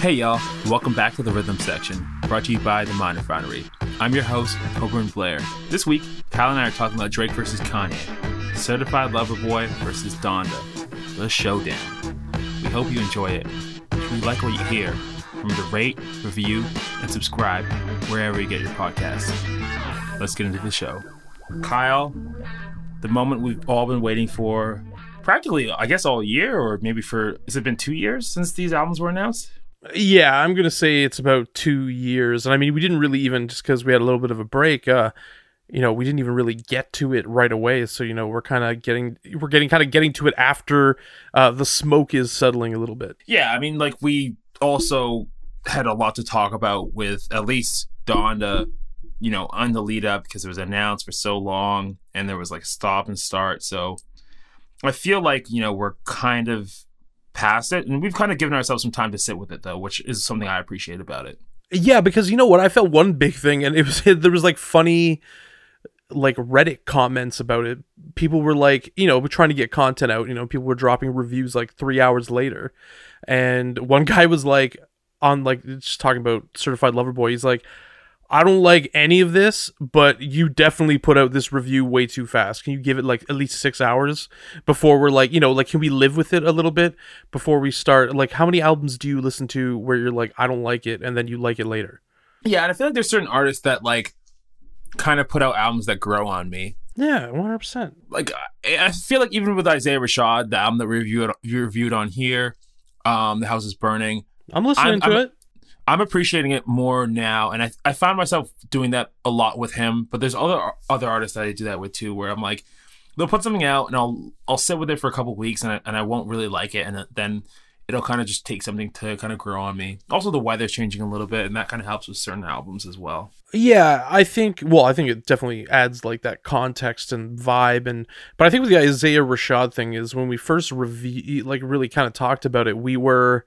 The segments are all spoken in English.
Hey y'all, welcome back to the Rhythm Section, brought to you by the Mind Refinery. I'm your host, Coburn Blair. This week, Kyle and I are talking about Drake versus Kanye, Certified Lover Boy versus Donda, the showdown. We hope you enjoy it. If you like what you hear, remember to rate, review, and subscribe wherever you get your podcasts. Let's get into the show. Kyle, the moment we've all been waiting for practically, I guess, all year, or maybe for, has it been two years since these albums were announced? Yeah, I'm gonna say it's about two years, and I mean we didn't really even just because we had a little bit of a break. Uh, you know, we didn't even really get to it right away. So you know, we're kind of getting we're getting kind of getting to it after uh, the smoke is settling a little bit. Yeah, I mean, like we also had a lot to talk about with at least Donda, you know, on the lead up because it was announced for so long and there was like a stop and start. So I feel like you know we're kind of past it, and we've kind of given ourselves some time to sit with it though, which is something I appreciate about it. Yeah, because you know what, I felt one big thing, and it was there was like funny like Reddit comments about it. People were like, you know, we're trying to get content out. You know, people were dropping reviews like three hours later, and one guy was like, on like just talking about Certified Lover Boy. He's like, I don't like any of this, but you definitely put out this review way too fast. Can you give it like at least six hours before we're like, you know, like, can we live with it a little bit before we start? Like, how many albums do you listen to where you're like, I don't like it, and then you like it later? Yeah, and I feel like there's certain artists that like kind of put out albums that grow on me. Yeah, one hundred percent. Like, I feel like even with Isaiah Rashad, the album that we reviewed, reviewed on here, um, "The House Is Burning," I'm listening I'm, to I'm, it. I'm appreciating it more now, and I I found myself doing that a lot with him. But there's other other artists that I do that with too, where I'm like, they'll put something out, and I'll I'll sit with it for a couple weeks, and I, and I won't really like it, and then it'll kind of just take something to kind of grow on me. Also, the weather's changing a little bit, and that kind of helps with certain albums as well. Yeah, I think. Well, I think it definitely adds like that context and vibe, and but I think with the Isaiah Rashad thing is when we first review, like really kind of talked about it, we were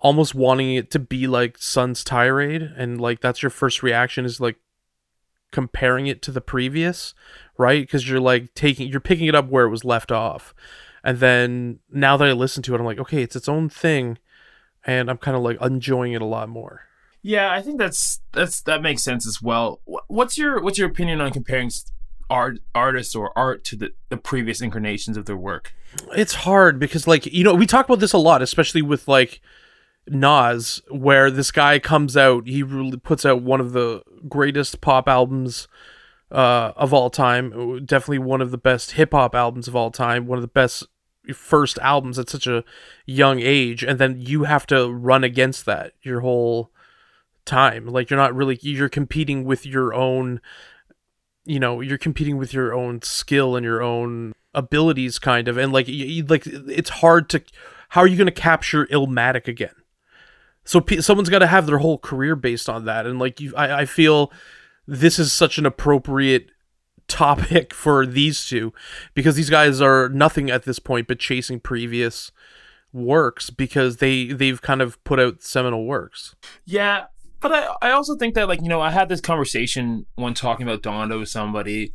almost wanting it to be like Sun's tirade, and like that's your first reaction is like comparing it to the previous, right? Because you're like taking, you're picking it up where it was left off, and then now that I listen to it, I'm like, okay, it's its own thing, and I'm kind of like enjoying it a lot more. Yeah, I think that's that's that makes sense as well. What's your what's your opinion on comparing art artists or art to the, the previous incarnations of their work? It's hard because like you know we talk about this a lot, especially with like Nas, where this guy comes out, he really puts out one of the greatest pop albums uh, of all time. Definitely one of the best hip hop albums of all time. One of the best first albums at such a young age, and then you have to run against that your whole time. Like you're not really you're competing with your own, you know, you're competing with your own skill and your own abilities, kind of, and like you, like it's hard to. How are you going to capture Illmatic again? So p- someone's got to have their whole career based on that, and like you, I, I feel this is such an appropriate topic for these two because these guys are nothing at this point but chasing previous works because they they've kind of put out seminal works. Yeah, but I I also think that like you know I had this conversation when talking about Donda with somebody,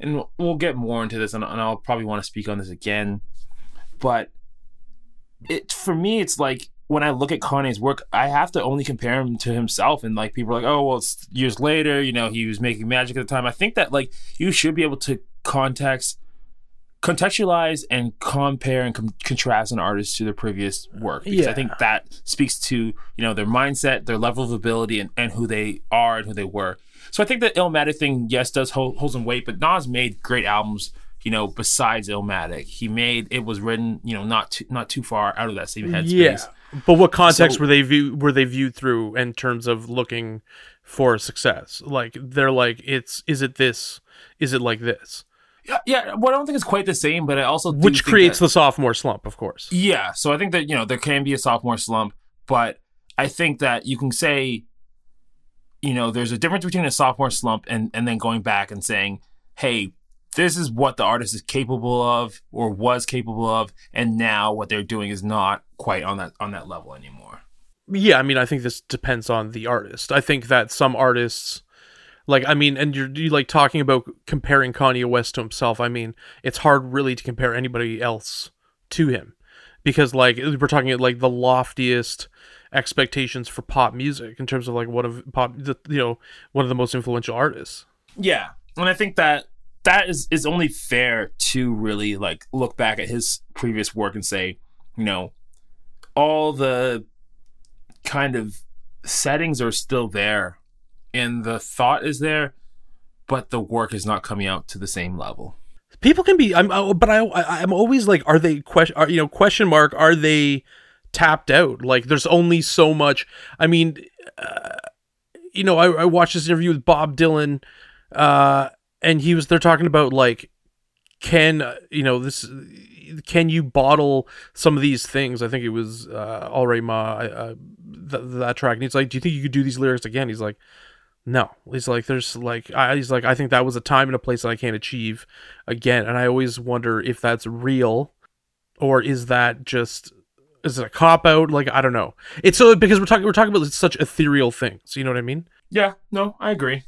and we'll get more into this, and, and I'll probably want to speak on this again, but it for me it's like when I look at Kanye's work, I have to only compare him to himself. And like people are like, oh, well, it's years later, you know, he was making magic at the time. I think that like you should be able to context, contextualize and compare and com- contrast an artist to their previous work. Because Yeah. I think that speaks to, you know, their mindset, their level of ability, and, and who they are and who they were. So I think that Illmatic thing, yes, does hold, hold some weight, but Nas made great albums. You know, besides Illmatic, he made it was written, you know, not too, not too far out of that same headspace. Yeah, but what context So- were they view were they viewed through in terms of looking for success? Like they're like, it's is it this? Is it like this? Yeah, yeah. Well, I don't think it's quite the same, but I also Which creates that- the sophomore slump, of course. yeah. So I think that you know there can be a sophomore slump, but I think that you can say, you know, there's a difference between a sophomore slump and and then going back and saying, hey, this is what the artist is capable of or was capable of, and now what they're doing is not quite on that on that level anymore. Yeah, I mean, I think this depends on the artist. I think that some artists, like, I mean, and you're you like talking about comparing Kanye West to himself. I mean, it's hard really to compare anybody else to him because like we're talking like the loftiest expectations for pop music in terms of like one of pop the, you know one of the most influential artists Yeah, and I think that that is is only fair to really like look back at his previous work and say, you know, all the kind of settings are still there, and the thought is there, but the work is not coming out to the same level. people can be i'm uh, but i I- i'm always like are they question are you know question mark are they tapped out like there's only so much i mean uh, you know I, I watched this interview with bob dylan uh and he was they're talking about like can you know this can you bottle some of these things? I think it was uh all right ma uh, th- that track. And he's like do you think you could do these lyrics again? He's like no. He's like there's like I, he's like i think that was a time and a place that i can't achieve again. And i always wonder if that's real or is that just is it a cop out? Like i don't know. It's so because we're talking we're talking about such ethereal things. You know what i mean? Yeah, no, I agree.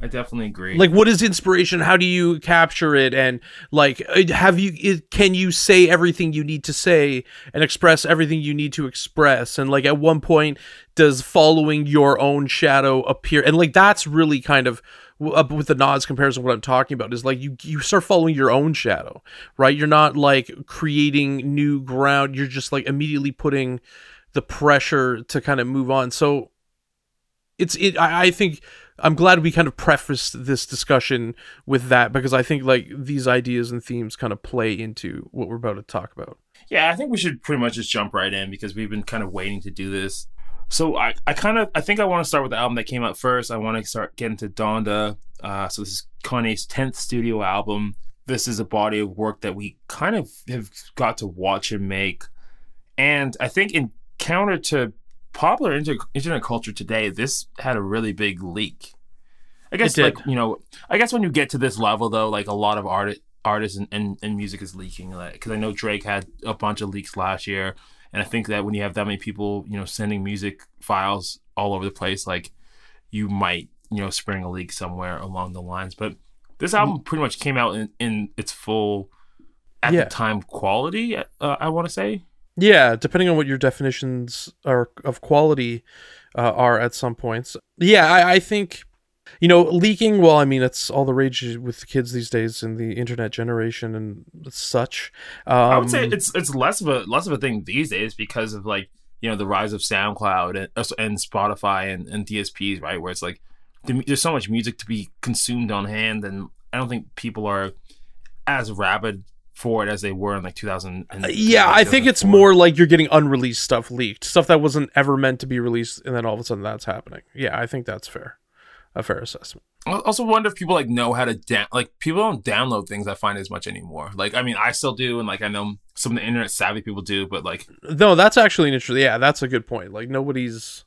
I definitely agree. like what is inspiration? How do you capture it? And like uh, have you can you say everything you need to say and express everything you need to express? And like at one point does following your own shadow appear? And like that's really kind of with the Nas comparison what I'm talking about is like you you start following your own shadow right? You're not like creating new ground. You're just like immediately putting the pressure to kind of move on. So it's it I, I think i'm glad we kind of prefaced this discussion with that because i think like these ideas and themes kind of play into what we're about to talk about Yeah, I think we should pretty much just jump right in because we've been kind of waiting to do this. So I, I kind of I think I want to start with the album that came out first. I want to start getting to Donda. Uh, so this is Kanye's tenth studio album. This is a body of work that we kind of have got to watch him make, and I think in counter to popular inter- internet culture today, this had a really big leak. I guess like you know, I guess when you get to this level though, like a lot of art artists and, and, and music is leaking. Like, because I know Drake had a bunch of leaks last year, and I think that when you have that many people, you know, sending music files all over the place, like you might, you know, spring a leak somewhere along the lines. But this album pretty much came out in, in its full at Yeah. the time quality. Uh, I want to say. Yeah depending on what your definitions are of quality uh, are at some points yeah I, I think you know leaking well i mean it's all the rage with the kids these days in the internet generation and such um, I would say it's it's less of a less of a thing these days because of like you know the rise of SoundCloud and uh, and Spotify and, and DSPs, right? Where it's like there's so much music to be consumed on hand, and I don't think people are as rabid for it as they were in like 2000. And, Uh, yeah, I think it's more like you're getting unreleased stuff leaked, stuff that wasn't ever meant to be released, and then all of a sudden that's happening. Yeah, I think that's fair, a fair assessment. I also wonder if people like know how to down like people don't download things I find as much anymore. Like I mean I still do and like I know some of the internet savvy people do, but like No, that's actually an interesting. Yeah, that's a good point. Like nobody's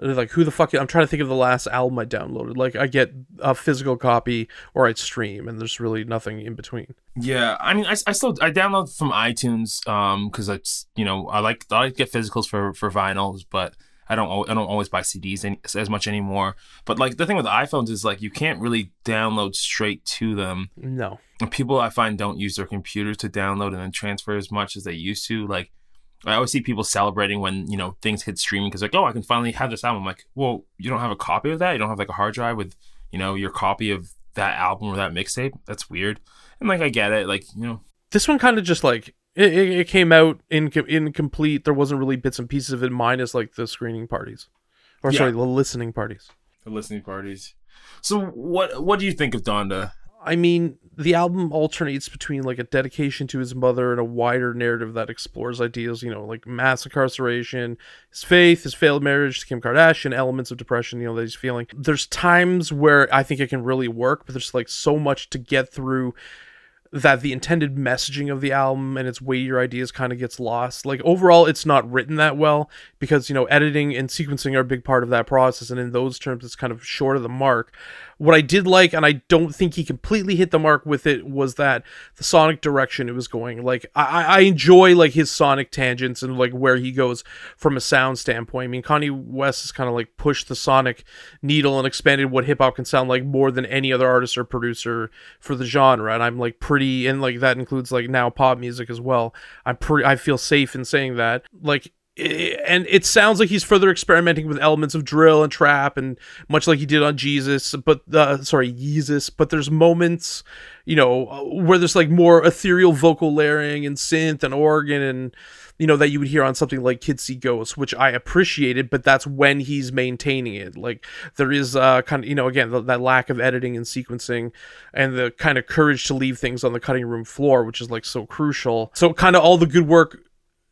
like who the fuck. I'm trying to think of the last album I downloaded. Like I get a physical copy or I stream, and there's really nothing in between. Yeah, I mean, I, I still I download from iTunes um because it's you know I like I like to get physicals for for vinyls, but I don't I don't always buy CDs any, as much anymore. But like the thing with iPhones is like you can't really download straight to them. No. And people I find don't use their computers to download and then transfer as much as they used to. Like I always see people celebrating when you know things hit streaming because like oh I can finally have this album. I'm like well you don't have a copy of that. You don't have like a hard drive with you know your copy of that album or that mixtape. That's weird. And like I get it. Like you know This one kind of just like it, it, it came out in incomplete. There wasn't really bits and pieces of it, minus like the screening parties, or Yeah. sorry, the listening parties. the listening parties. So what what do you think of Donda? I mean, the album alternates between like a dedication to his mother and a wider narrative that explores ideas, you know, like mass incarceration, his faith, his failed marriage to Kim Kardashian, elements of depression, you know, that he's feeling. There's times where I think it can really work, but there's like so much to get through that the intended messaging of the album and its weightier ideas kind of gets lost. Like overall, it's not written that well because you know editing and sequencing are a big part of that process, and in those terms, it's kind of short of the mark. What I did like, and I don't think he completely hit the mark with it, was that the sonic direction it was going. Like I, I enjoy like his sonic tangents and like where he goes from a sound standpoint. I mean, Kanye West has kind of like pushed the sonic needle and expanded what hip hop can sound like more than any other artist or producer for the genre, and I'm like pretty pretty and like that includes like now pop music as well. I'm pretty I feel safe in saying that. Like and it sounds like he's further experimenting with elements of drill and trap and much like he did on Jesus but uh, sorry Jesus but there's moments you know where there's like more ethereal vocal layering and synth and organ and you know that you would hear on something like Kids See Ghosts which I appreciated but that's when he's maintaining it. Like there is uh kind of you know again the, that lack of editing and sequencing and the kind of courage to leave things on the cutting room floor which is like so crucial. So kind of all the good work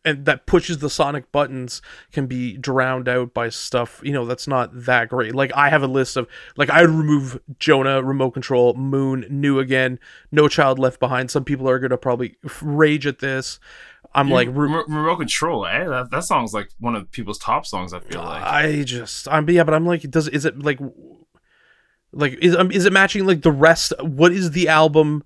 and that pushes the sonic buttons can be drowned out by stuff you know that's not that great. Like i have a list of like i would remove jonah remote control moon new again no child left behind. Some people are gonna probably rage at this i'm like re- remote control eh? That, that song's like one of people's top songs i feel like. I just i'm yeah but i'm like does is it like like is, um, is it matching like the rest what is the album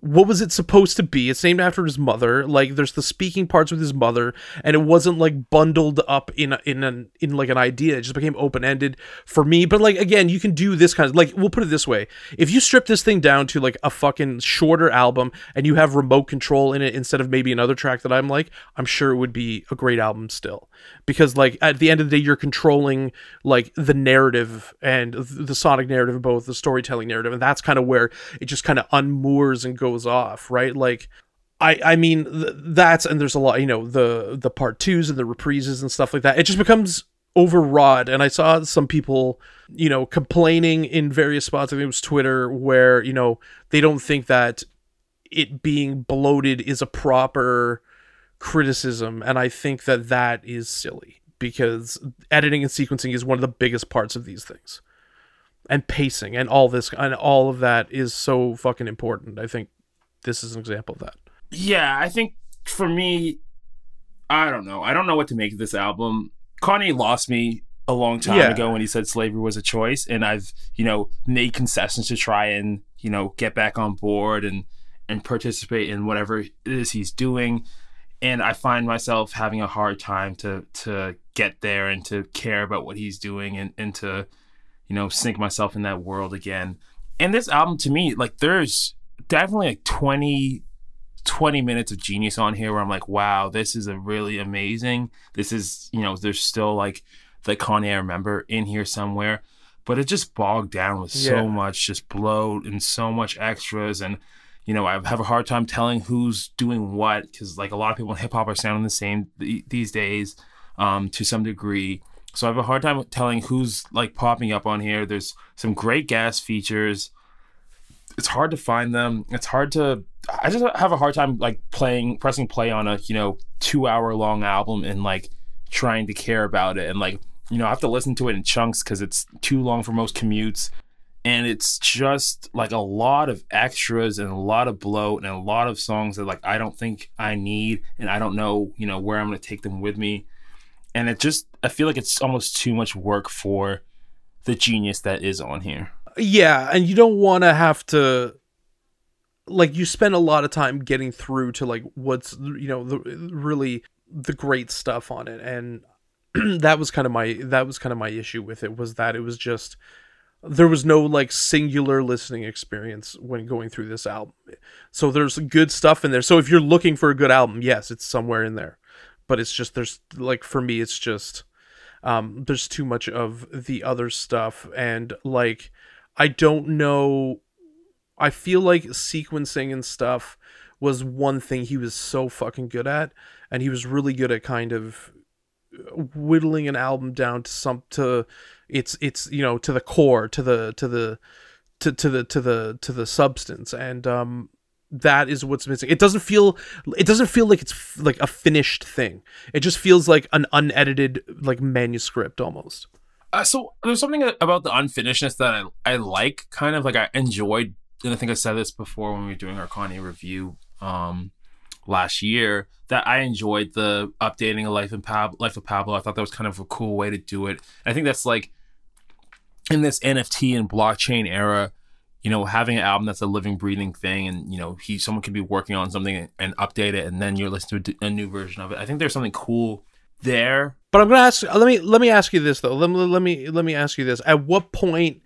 what was it supposed to be? It's named after his mother. Like there's the speaking parts with his mother, and it wasn't like bundled up in in an in like an idea. It just became open ended for me. But like again, you can do this kind of like we'll put it this way: if you strip this thing down to like a fucking shorter album and you have remote control in it instead of maybe another track that I'm like, I'm sure it would be a great album still. Because like at the end of the day, you're controlling like the narrative and the sonic narrative, both the storytelling narrative, and that's kind of where it just kind of unmoors and goes goes off, right? Like I I mean th- that's and there's a lot, you know, the the part 2s and the reprises and stuff like that. It just becomes overwrought and I saw some people, you know, complaining in various spots, I think it was Twitter where, you know, they don't think that it being bloated is a proper criticism and I think that that is silly because editing and sequencing is one of the biggest parts of these things and pacing and all this and all of that is so fucking important. I think this is an example of that. Yeah, I think for me, I don't know. I don't know what to make of this album. Kanye lost me a long time yeah. ago when he said slavery was a choice, and I've you know made concessions to try and you know get back on board and and participate in whatever it is he's doing. And I find myself having a hard time to to get there and to care about what he's doing and, and to you know, sink myself in that world again. And this album to me, like there's definitely like 20 20 minutes of genius on here where I'm like, wow, this is a really amazing. This is, you know, there's still like the Kanye I remember in here somewhere, but it just bogged down with yeah. so much just bloat and so much extras. And, you know, I have a hard time telling who's doing what because like a lot of people in hip hop are sounding the same th- these days um, to some degree. So I have a hard time telling who's like popping up on here. There's some great gas features. It's hard to find them. It's hard to. I just have a hard time like playing, pressing play on a you know two hour long album and like trying to care about it and like you know I have to listen to it in chunks because it's too long for most commutes. And it's just like a lot of extras and a lot of bloat and a lot of songs that like I don't think I need and I don't know you know where I'm gonna take them with me and it just I feel like it's almost too much work for the genius that is on here. Yeah, and you don't want to have to like you spend a lot of time getting through to like what's you know the really the great stuff on it and that was kind of my that was kind of my issue with it was that it was just there was no like singular listening experience when going through this album. So there's good stuff in there. So if you're looking for a good album, yes, it's somewhere in there but it's just there's like for me it's just um there's too much of the other stuff and like I don't know I feel like sequencing and stuff was one thing he was so fucking good at and he was really good at kind of whittling an album down to some to it's it's you know to the core to the to the to, to the to the to the substance and um that is what's missing. It doesn't feel it doesn't feel like it's f- like a finished thing. It just feels like an unedited like manuscript almost. Uh, so there's something about the unfinishedness that I I like kind of like I enjoyed and I think I said this before when we were doing our Kanye review um last year that I enjoyed the updating of life in Pab- life of Pablo. I thought that was kind of a cool way to do it. I think that's like in this NFT and blockchain era you know, having an album that's a living, breathing thing, and you know, he someone could be working on something and update it, and then you're listening to a, new version of it. I think there's something cool there. But I'm gonna ask. Uh, let me let me ask you this though. Let me let me let me ask you this. At what point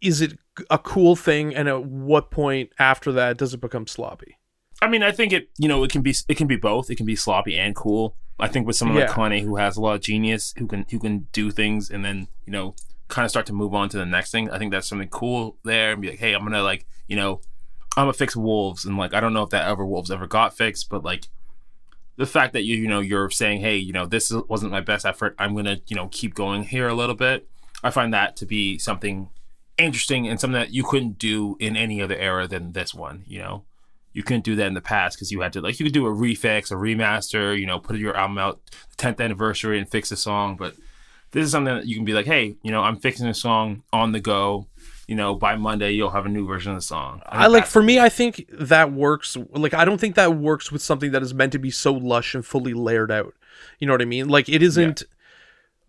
is it a cool thing and at what point after that does it become sloppy I mean, I think it. You know, it can be it can be both. It can be sloppy and cool. I think with someone like Yeah. Kanye who has a lot of genius, who can who can do things and then you know kind of start to move on to the next thing. I think that's something cool there and be like, hey, I'm gonna like you know I'm gonna fix wolves and like I don't know if that ever wolves ever got fixed, but like the fact that you you know you're saying, hey, you know this wasn't my best effort. I'm gonna you know keep going here a little bit. I find that to be something interesting and something that you couldn't do in any other era than this one. You know you couldn't do that in the past because you had to like you could do a refix, a remaster, you know, put your album out the 10th anniversary and fix a song. But this is something that you can be like, hey, you know, I'm fixing a song on the go. You know, by Monday you'll have a new version of the song. I like for me I think that works like I don't think that works with something that is meant to be so lush and fully layered out. You know what I mean? Like it isn't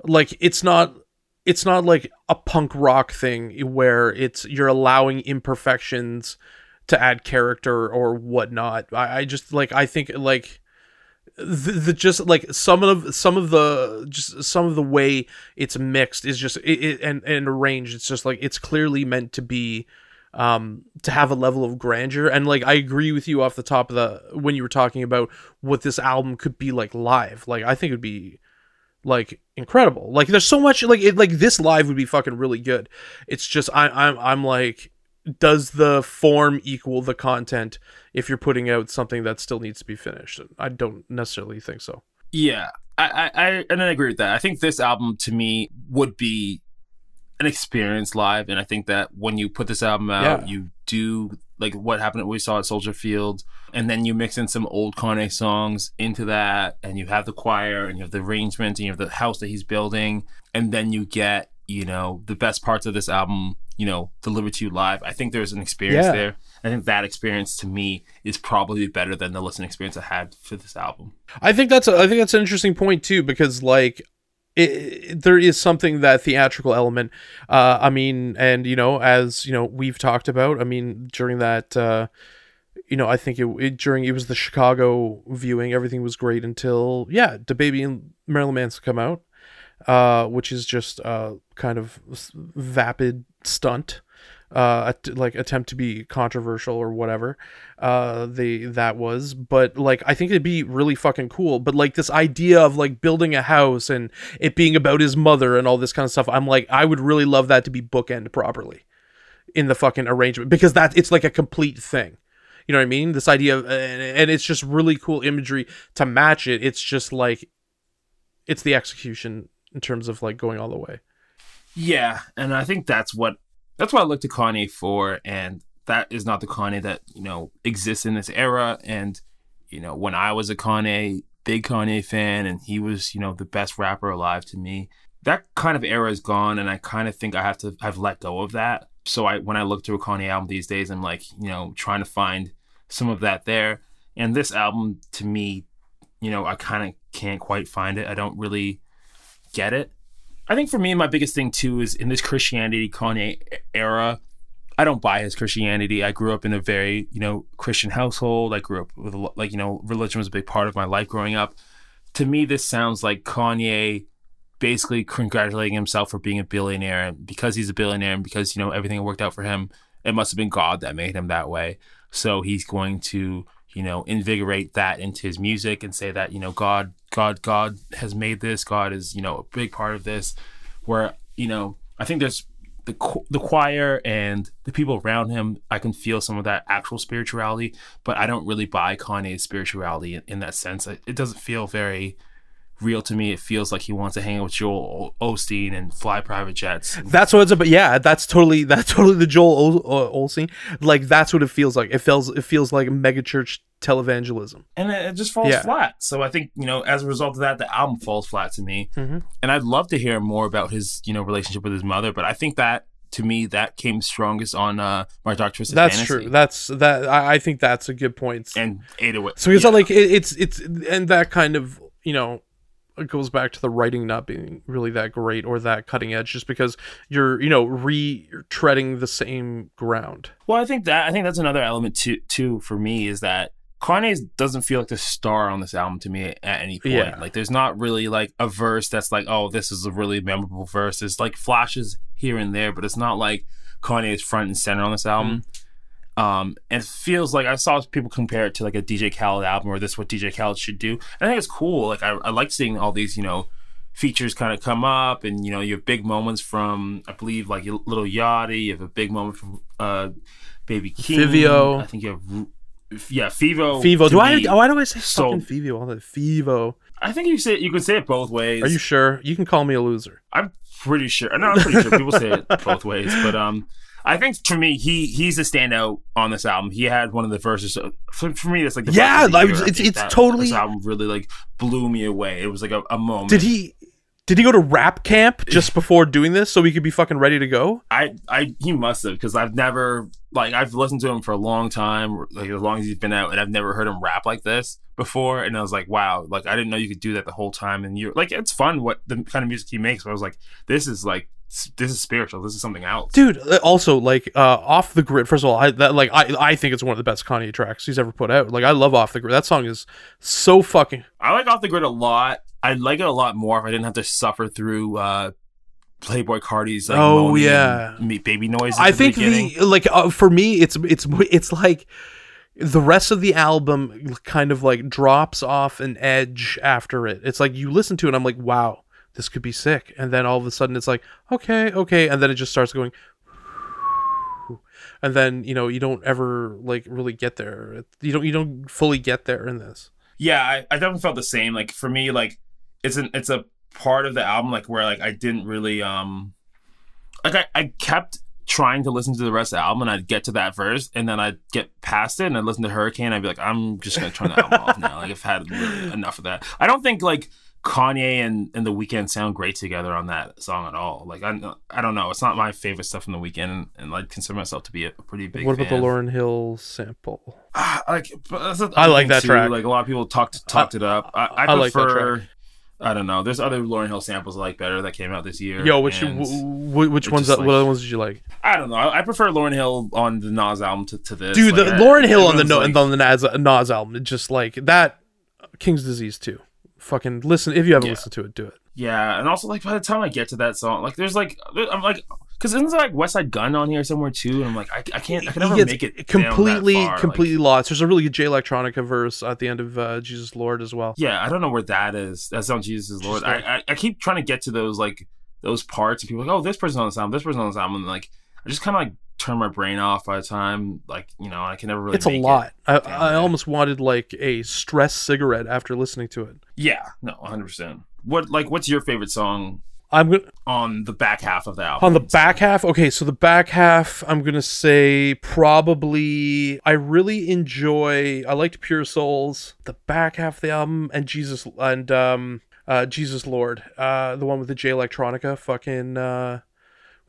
like it's not it's not like a punk rock thing where it's you're allowing imperfections to add character or whatnot. I, I just like I think like the, the just like some of some of the just some of the way it's mixed is just it, it and and arranged. It's just like it's clearly meant to be um to have a level of grandeur and like I agree with you off the top of the when you were talking about what this album could be like live. Like I think it'd be like incredible. Like there's so much like it like this live would be fucking really good. It's just I I'm I'm like does the form equal the content if you're putting out something that still needs to be finished? I don't necessarily think so. Yeah, I, I, I and I agree with that. I think this album to me would be an experience live, and I think that when you put this album out, Yeah. you do like what happened. We saw at Soldier Field, and then you mix in some old Kanye songs into that, and you have the choir, and you have the arrangements, and you have the house that he's building, and then you get you know the best parts of this album, you know, delivered to you live. I think there's an experience Yeah. there. I think that experience to me is probably better than the listening experience I had for this album. I think that's a, I think that's an interesting point too because like it, it- there is something that theatrical element. Uh, I mean, and you know, as you know, we've talked about. I mean, during that, uh, you know, I think it, it during it was the Chicago viewing, everything was great until yeah, the baby and Marilyn Manson come out, uh, which is just uh kind of vapid stunt. Uh, like attempt to be controversial or whatever uh they that was. But like i think it'd be really fucking cool. But like this idea of like building a house and it being about his mother and all this kind of stuff i'm like i would really love that to be bookend properly in the fucking arrangement because that it's like a complete thing. You know what i mean? This idea of and it's just really cool imagery to match it. It's just like it's the execution in terms of like going all the way Yeah, and I think that's what that's what I look to Kanye for, and that is not the Kanye that you know exists in this era. And you know, when I was a Kanye big Kanye fan, and he was you know the best rapper alive to me, that kind of era is gone, and I kind of think I have to I've let go of that. So I when I look to a Kanye album these days, I'm like you know trying to find some of that there. And this album to me, you know, I kind of can't quite find it. I don't really get it. I think for me, my biggest thing too is in this Christianity Kanye era. I don't buy his Christianity. I grew up in a very, you know, Christian household. I grew up with like, you know, religion was a big part of my life growing up. To me, this sounds like Kanye basically congratulating himself for being a billionaire, and because he's a billionaire, and because you know everything worked out for him. It must have been God that made him that way. So he's going to, you know, invigorate that into his music and say that, you know, God, God, God has made this. God is, you know, a big part of this. Where, you know, I think there's the the choir and the people around him. I can feel some of that actual spirituality, but I don't really buy Kanye's spirituality in, in that sense. It, it doesn't feel very real to me. It feels like he wants to hang out with Joel O- Osteen and fly private jets. That's what it's about. Yeah, that's totally that's totally the Joel uh, Like that's what it feels like. It feels it feels like megachurch televangelism. and it it just falls Yeah. flat. So I think you know, as a result of that, the album falls flat to me. Mhm. And I'd love to hear more about his you know relationship with his mother, but I think that to me that came strongest on uh, My Dark Twisted That's Fantasy true. That's that. I, I think that's a good point. and 808. So it's yeah. not like it, it's it's and that kind of you know it goes back to the writing not being really that great or that cutting edge, just because you're you know retreading the same ground. Well, I think that I think that's another element too. Too for me is that Kanye doesn't feel like the star on this album to me at any point. Yeah. Like, there's not really like a verse that's like, oh, this is a really memorable verse. There's like flashes here and there, but it's not like Kanye is front and center on this album. Mm-hmm. Um, and it feels like I saw people compare it to like a DJ Khaled album, or this is what DJ Khaled should do. And I think it's cool. Like I, I like seeing all these, you know, features kind of come up, and you know, you have big moments from I believe like Lil Yachty. You have a big moment from uh, Baby Keem. Fivio. I think you have yeah, Fivo. Fivo. Do I? Why do I say so- fucking Fivo all the Fivo? I think you say you can say it both ways. Are you sure? You can call me a loser. I'm pretty sure. No, I'm pretty sure people say it both ways, but um, I think for me, he he's a standout on this album. He had one of the verses. uh, For, for me, that's like the Yeah, verse the like, it's- it's that- totally- This album really like blew me away. It was like a, a moment. Did he? Did he go to rap camp just before doing this so he could be fucking ready to go? I I he must have because I've never like I've listened to him for a long time, like as long as he's been out, and I've never heard him rap like this before. And I was like, wow, like I didn't know you could do that the whole time. And you're like, it's fun what the kind of music he makes. But I was like, this is like this is spiritual. This is something else. Dude, uh, also like uh off the grid. First of all, I that like I I think it's one of the best Kanye tracks he's ever put out. Like I love off the grid. That song is so fucking I like Off the Grid a lot. I'd like it a lot more if I didn't have to suffer through uh, Playboi Carti's like Oh, yeah. baby noise. I think beginning. the like uh, for me it's it's it's like the rest of the album kind of like drops off an edge after it. It's like you listen to it and I'm like, wow, this could be sick. And then all of a sudden it's like, okay, okay, and then it just starts going and then, you know, you don't ever like really get there. You don't you don't fully get there in this. yeah, I, I definitely felt the same. Like for me, like it's an it's a part of the album like where like I didn't really um like I, I kept trying to listen to the rest of the album and I'd get to that verse and then I'd get past it and I'd listen to Hurricane and I'd be like I'm just gonna turn the album off now like I've had really enough of that I don't think like Kanye and, and The Weeknd sound great together on that song at all like I, I don't know it's not my favorite stuff from The Weeknd and, and I consider myself to be a pretty big what about the. Lauryn Hill sample? Ah, like but that's the I like that too. track. Like a lot of people talked talked it up. I, I, I like that prefer. track. I don't know. There's other Lauryn Hill samples I like better that came out this year. Yo, which and w- w- which it's ones just what other ones did you like? I don't know. I, I prefer Lauryn Hill on the Nas album to, to this. Dude, Like, the I- Lauryn Hill on the no, everyone's on the Nas, Nas album, it just like that. King's Disease too. Fucking listen if you haven't Yeah. listened to it, do it. Yeah, and also like by the time I get to that song, like there's like I'm like because isn't there like Westside Gunn on here somewhere too? And I'm like I, I can't I can never make it that completely like- completely lost. There's a really good Jay Electronica verse at the end of uh, Jesus Lord as well. Yeah, I don't know where that is. That's on Jesus Lord. Jesus I, I I keep trying to get to those like those parts, and people like, oh, this person's on the album, this person's on this album, and like I just kind of like turn my brain off by the time like you know I can never really. it's a make it. lot. I, I almost wanted like a stress cigarette after listening to it. Yeah, no, 100. percent What like what's your favorite song I'm on the back half of the album? on the back half. Okay, so the back half, I'm gonna say probably. I really enjoy. I liked Pure Souls. The back half of the album and Jesus and um uh Jesus Lord, uh the one with the Jay Electronica, fucking uh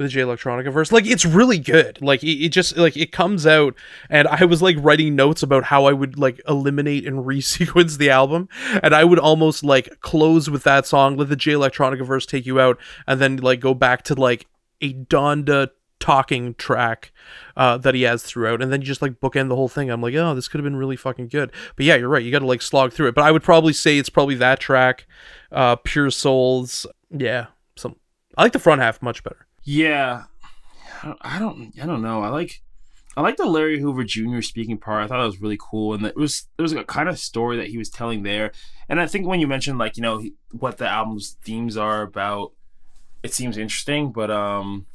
the Jay Electronica verse. Like it's really good. Like it, it just like it comes out, and I was like writing notes about how I would like eliminate and resequence the album, and I would almost like close with that song, let the Jay Electronica verse take you out, and then like go back to like a Donda talking track uh, that he has throughout, and then you just like bookend the whole thing. I'm like, oh, this could have been really fucking good. But yeah, you're right. You got to like slog through it. But I would probably say it's probably that track, uh, Pure Souls. Yeah, some. I like the front half much better. Yeah, I don't- I don't, know. I like, I like the Larry Hoover Jr. speaking part. I thought that was really cool, and it was there was a kind of story that he was telling there. And I think when you mentioned like you know what the album's themes are about, it seems interesting, but um,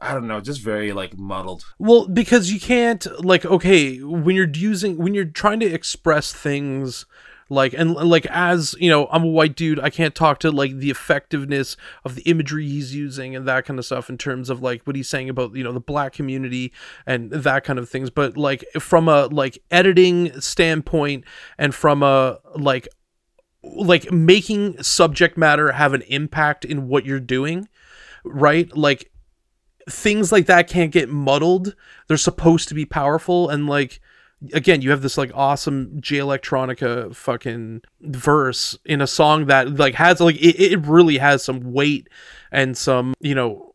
I don't know, just very like muddled. Well, because you can't like okay when you're using when you're trying to express things like and like as you know I'm a white dude I can't talk to like the effectiveness of the imagery he's using and that kind of stuff in terms of like what he's saying about you know the black community and that kind of things but like from a like editing standpoint and from a like like making subject matter have an impact in what you're doing right like things like that can't get muddled. They're supposed to be powerful and like again, you have this like awesome Jay Electronica fucking verse in a song that like has like it, it really has some weight and some, you know,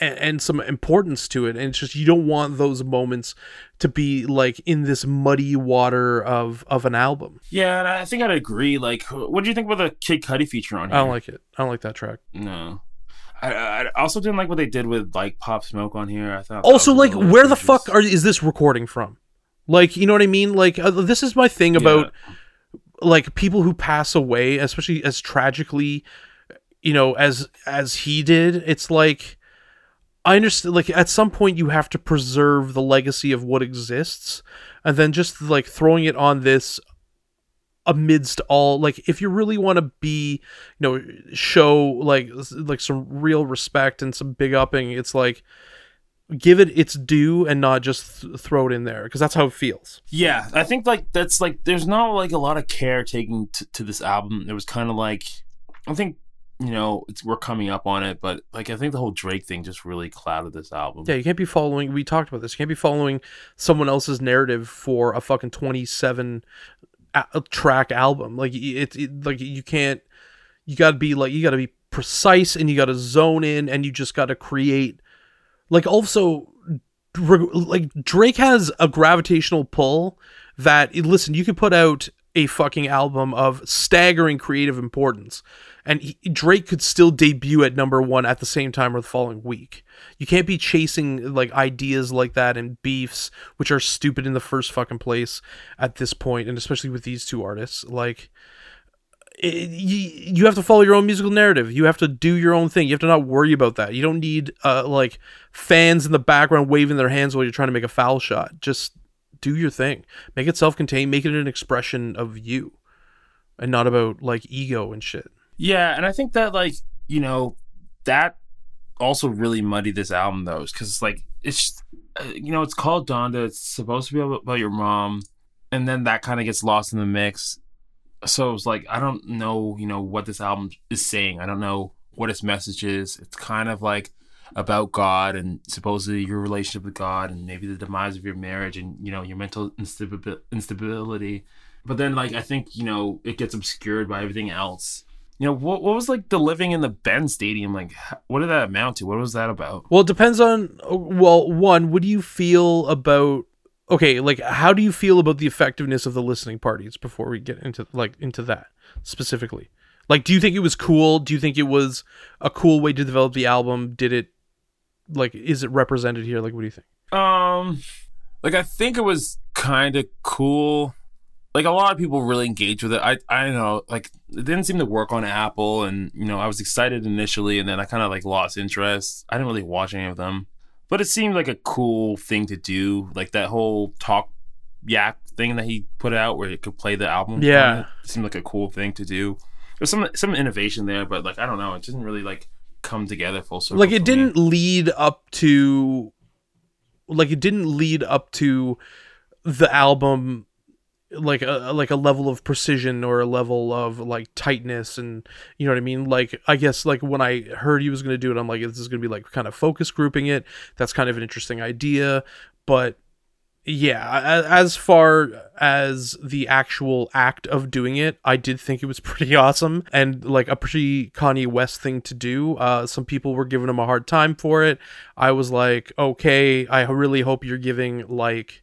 and some importance to it and it's just you don't want those moments to be like in this muddy water of of an album Yeah, and I think I'd agree. Like, what do you think about the Kid Cudi feature on here? i don't like it i don't like that track No. I, I also didn't like what they did with like Pop Smoke on here. I thought Also, like, where the fuck are is this recording from? Like, you know what I mean? Like, uh, this is my thing about like people who pass away, especially as tragically, you know, as as he did. It's like I understand. Like, at some point, you have to preserve the legacy of what exists, and then just like throwing it on this amidst all like if you really want to be you know show like like some real respect and some big upping it's like give it its due and not just th- throw it in there because that's how it feels Yeah, I think like that's like there's not like a lot of care taken to, to this album. It was kind of like I think you know it's, we're coming up on it, but like I think the whole Drake thing just really clouded this album. yeah you can't be following we talked about this you can't be following someone else's narrative for a fucking 27 a- track album like it's it, like you can't you got to be like you got to be precise and you got to zone in and you just got to create like also like Drake has a gravitational pull that listen you could put out a fucking album of staggering creative importance and he, Drake could still debut at number 1 at the same time or the following week. You can't be chasing like ideas like that and beefs which are stupid in the first fucking place at this point and especially with these two artists. Like it, you, you have to follow your own musical narrative. You have to do your own thing. You have to not worry about that. You don't need uh, like fans in the background waving their hands while you're trying to make a foul shot. Just do your thing. Make it self-contained. Make it an expression of you, and not about like ego and shit. Yeah, and I think that like you know that also really muddied this album though, because it's like it's just, uh, you know it's called Donda. It's supposed to be about your mom, and then that kind of gets lost in the mix. So it's like I don't know, you know, what this album is saying. I don't know what its message is. It's kind of like about God and supposedly your relationship with God and maybe the demise of your marriage and you know your mental instabi- instability. But then like I think you know it gets obscured by everything else. You know what? What was like the living in the Ben Stadium? Like, what did that amount to? What was that about? Well, it depends on uh, well, one, what do you feel about okay, like how do you feel about the effectiveness of the listening parties before we get into like into that specifically? Like do you think it was cool? Do you think it was a cool way to develop the album? Did it like is it represented here? Like what do you think? Um, like I think it was kind of cool. Like a lot of people really engaged with it. I I know, like it didn't seem to work on Apple, and you know I was excited initially, and then I kind of like lost interest. I didn't really watch any of them, but it seemed like a cool thing to do. Like that whole talk yak thing that he put out, where it could play the album. Yeah. it. It seemed like a cool thing to do. There's some some innovation there, but like I don't know, it didn't really like come together full circle. like it didn't lead up to like it didn't lead up to the album like a like a level of precision or a level of like tightness and you know what I mean? Like I guess like when I heard he was going to do it I'm like this is going to be like kind of focus grouping it. That's kind of an interesting idea. But yeah as far as the actual act of doing it i did think it was pretty awesome and like a pretty kanye west thing to do. Uh some people were giving him a hard time for it. I was like okay i really hope you're giving like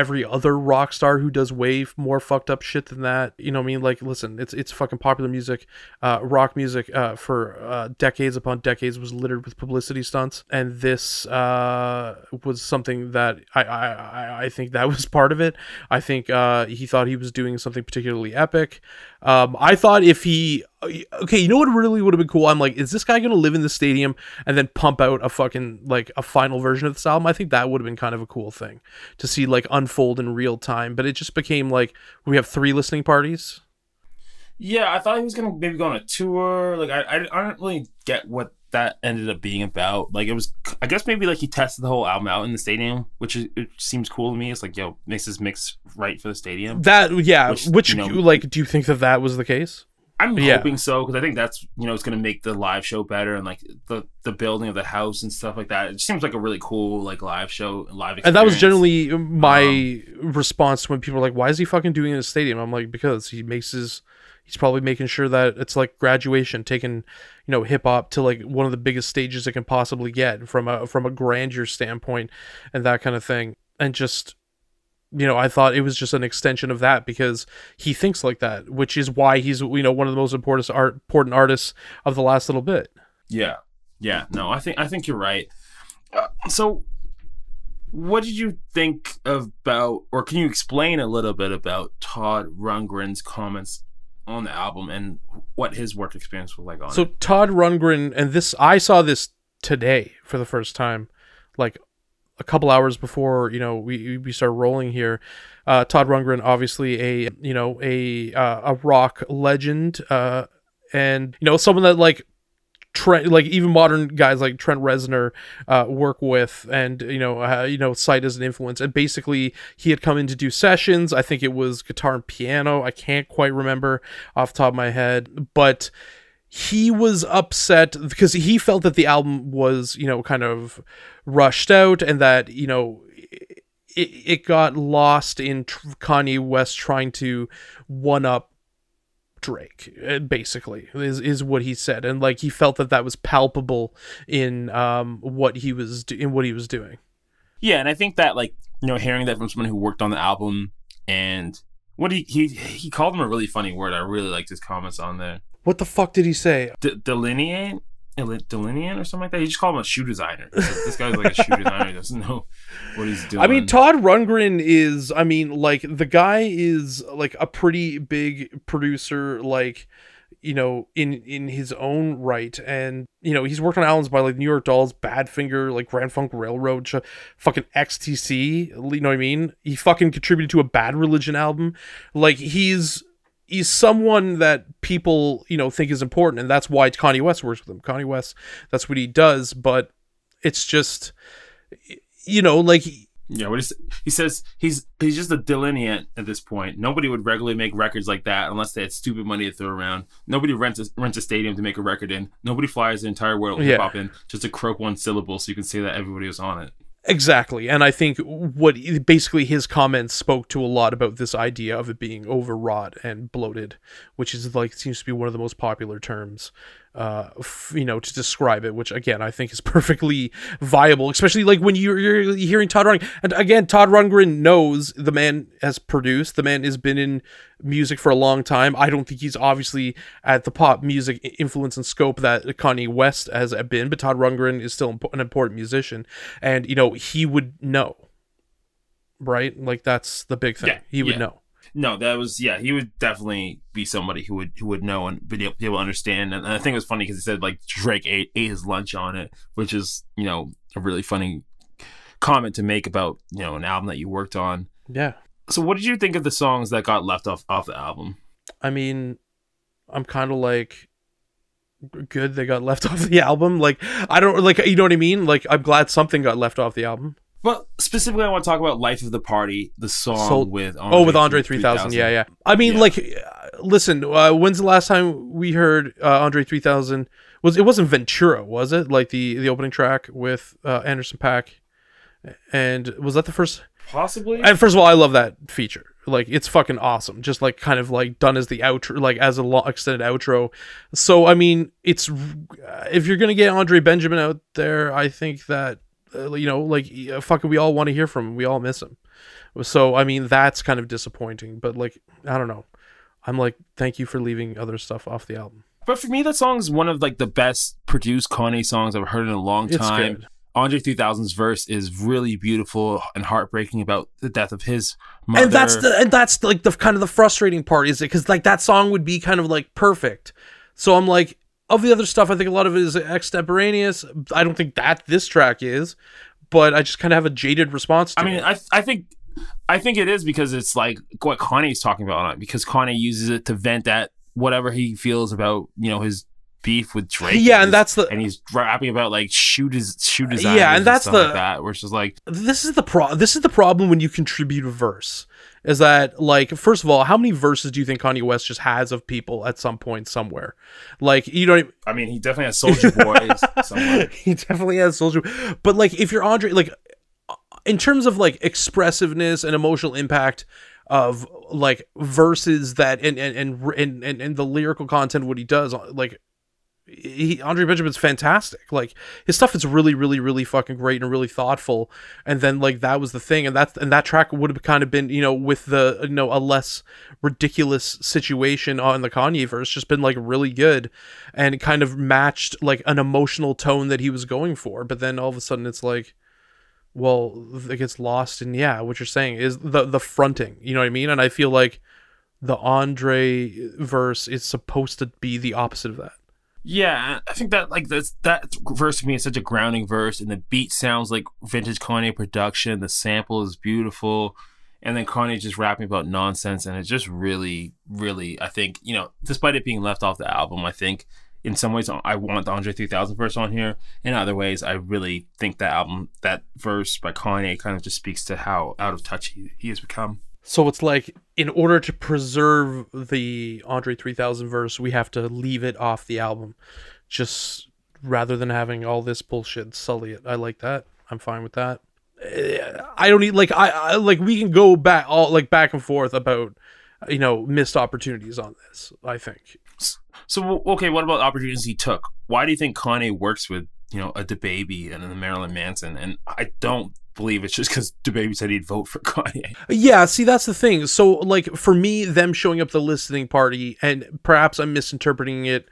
every other rock star who does way more fucked up shit than that. You know what I mean? Like, listen, it's it's fucking popular music, uh, rock music uh, for uh, decades upon decades was littered with publicity stunts, and this uh, was something that I, I I- think that was part of it. I think uh, he thought he was doing something particularly epic. Um, I thought if he okay, you know what really would have been cool? I'm like, is this guy gonna live in the stadium and then pump out a fucking like a final version of this album? I think that would have been kind of a cool thing to see like unfold in real time. But it just became like we have three listening parties. Yeah, I thought he was gonna maybe go on a tour. Like I, I, I don't really get what that ended up being about. Like it was, I guess maybe like he tested the whole album out in the stadium, which is, it seems cool to me. It's like yo, makes this mix right for the stadium. That yeah, which, Which, you know- like, do you think that that was the case? I'm Yeah. hoping so because I think that's you know it's gonna make the live show better and like the the building of the house and stuff like that. It seems like a really cool like live show, live. Experience. And that was generally my um, response when people were like, "Why is he fucking doing it in a stadium?" I'm like, because he makes his. He's probably making sure that it's like graduation, taking you know hip hop to like one of the biggest stages it can possibly get from a from a grandeur standpoint, and that kind of thing. And just you know, I thought it was just an extension of that because he thinks like that, which is why he's you know one of the most important art important artists of the last little bit. Yeah, yeah. No, I think I think you're right. Uh, so, what did you think about, or can you explain a little bit about Todd Rundgren's comments on the album and what his work experience was like on So it? Todd Rundgren and this I saw this today for the first time, like a couple hours before you know we we start rolling here. Uh, Todd Rundgren, obviously a you know a uh, a rock legend, uh, and you know someone that like Trent, like even modern guys like Trent Reznor, uh, work with, and you know, uh, you know, cite as an influence. And basically, he had come in to do sessions. I think it was guitar and piano. I can't quite remember off top of my head, but he was upset because he felt that the album was, you know, kind of rushed out, and that you know. It, it got lost in Kanye West trying to one up Drake, uh, basically, is is what he said, and like he felt that that was palpable in um what he was do- in what he was doing. Yeah, and I think that like you know hearing that from someone who worked on the album and what he he he called him a really funny word. I really liked his comments on there. What the fuck did he say? D- delineate. Delineate or something like that. He just called him a shoe designer. This guy's like a shoe designer. He doesn't know what he's doing. I mean, Todd Rundgren is, I mean, like the guy is like a pretty big producer, like you know, in in his own right, and you know, he's worked on albums by like New York Dolls, Badfinger, like Grand Funk Railroad, ch- fucking XTC. You know what I mean? He fucking contributed to a Bad Religion album. Like he's he's someone that people you know think is important, and that's why Kanye West works with him. Kanye West, that's what he does, but it's just you know like yeah, what is he says he's he's just a delineant at this point. Nobody would regularly make records like that unless they had stupid money to throw around. Nobody rents a, rents a stadium to make a record in. Nobody flies the entire world Yeah. hip hop in just to croak one syllable so you can say that everybody was on it. Exactly. And I think what basically his comments spoke to a lot about this idea of it being overwrought and bloated, which is like seems to be one of the most popular terms uh f- you know to describe it which again I think is perfectly viable especially like when you're, you're hearing Todd Rundgren. And again Todd Rundgren knows the man has produced the man has been in music for a long time. I don't think he's obviously at the pop music influence and scope that Kanye West has been but Todd Rundgren is still an important musician. And you know he would know right? Like that's the big thing. Yeah, he would yeah. know No, that was yeah. He would definitely be somebody who would who would know and be able, be able to understand. And I think it was funny because he said like Drake ate ate his lunch on it, which is you know a really funny comment to make about you know an album that you worked on. yeah So, what did you think of the songs that got left off off the album? I mean, I'm kind of like good they got left off the album. Like I don't like you know what I mean. Like I'm glad something got left off the album. Well, specifically, I want to talk about "Life of the Party," the song So- with Andre oh, with Andre 3000. Yeah, yeah. I mean, Yeah. like, uh, listen. Uh, when's the last time we heard uh, Andre 3000? Was it wasn't Ventura? Was it like the the opening track with uh, Anderson .Paak? And was that the first? possibly. And first of all, I love that feature. Like it's fucking awesome. Just like kind of like done as the outro, like as a long extended outro. So I mean, it's if you're gonna get Andre Benjamin out there, I think that uh, you know, like uh, fucking, we all want to hear from him. We all miss him. So I mean, that's kind of disappointing. But like, I don't know. I'm like, thank you for leaving other stuff off the album. But for me, that song is one of like the best produced Kanye songs I've heard in a long time. Andre 3000's verse is really beautiful and heartbreaking about the death of his mother. and that's the and that's like the kind of the frustrating part is it because like that song would be kind of like perfect so i'm like of the other stuff i think a lot of it is extemporaneous i don't think that this track is but i just kind of have a jaded response to I mean, it. I I think I think it is because it's like what Kanye's talking about on it because Kanye uses it to vent at whatever he feels about you know his beef with Drake. yeah and his- that's the and he's rapping about like shoot his shoot his Yeah, and that's stuff the- like that it's just like this is the pro this is the problem when you contribute a verse is that like first of all how many verses do you think kanye west just has of people at some point somewhere like you don't I mean he definitely has Soldier Boys somewhere. he definitely has soldier but like if you're andre like in terms of like expressiveness and emotional impact of like verses that and and and and, and, and the lyrical content what he does like he, Andre Benjamin's fantastic. Like his stuff is really, really, really fucking great and really thoughtful. And then like that was the thing, and that and that track would have kind of been you know with the you know a less ridiculous situation on the Kanye verse, just been like really good, and kind of matched like an emotional tone that he was going for. But then all of a sudden it's like. Well, it gets lost in yeah. What you're saying is the the fronting, you know what I mean, and I feel like the Andre verse is supposed to be the opposite of that. Yeah, I think that like that's that verse to me is such a grounding verse, and the beat sounds like vintage Kanye production. The sample is beautiful, and then Kanye just rapping about nonsense, and it's just really, really. I think you know, despite it being left off the album, I think in some ways I want the Andre 3000 verse on here. In other ways, I really think that album, that verse by Kanye, kind of just speaks to how out of touch he, he has become. So it's like, in order to preserve the Andre 3000 verse, we have to leave it off the album, just rather than having all this bullshit sully it. I like that. I'm fine with that. Eh, I don't need like I, I like we can go back all like back and forth about you know missed opportunities on this. I think. So okay, what about opportunities he took? Why do you think Kanye works with you know a DaBaby and a Marilyn Manson? And I don't believe it's just because DaBaby said he'd vote for Kanye. Yeah, see, that's the thing. So, like, for me, them showing up the listening party, and perhaps I'm misinterpreting it,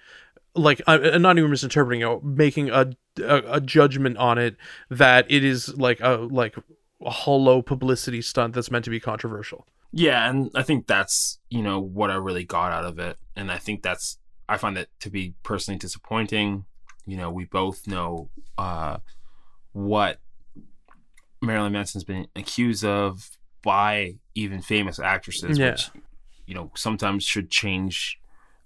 like, I'm not even misinterpreting it, making a, a, a judgment on it that it is like a like a hollow publicity stunt that's meant to be controversial. Yeah, and I think that's you know what I really got out of it, and I think that's I find that to be personally disappointing. You know, we both know uh, what Marilyn Manson's been accused of by even famous actresses, Yeah. which you know sometimes should change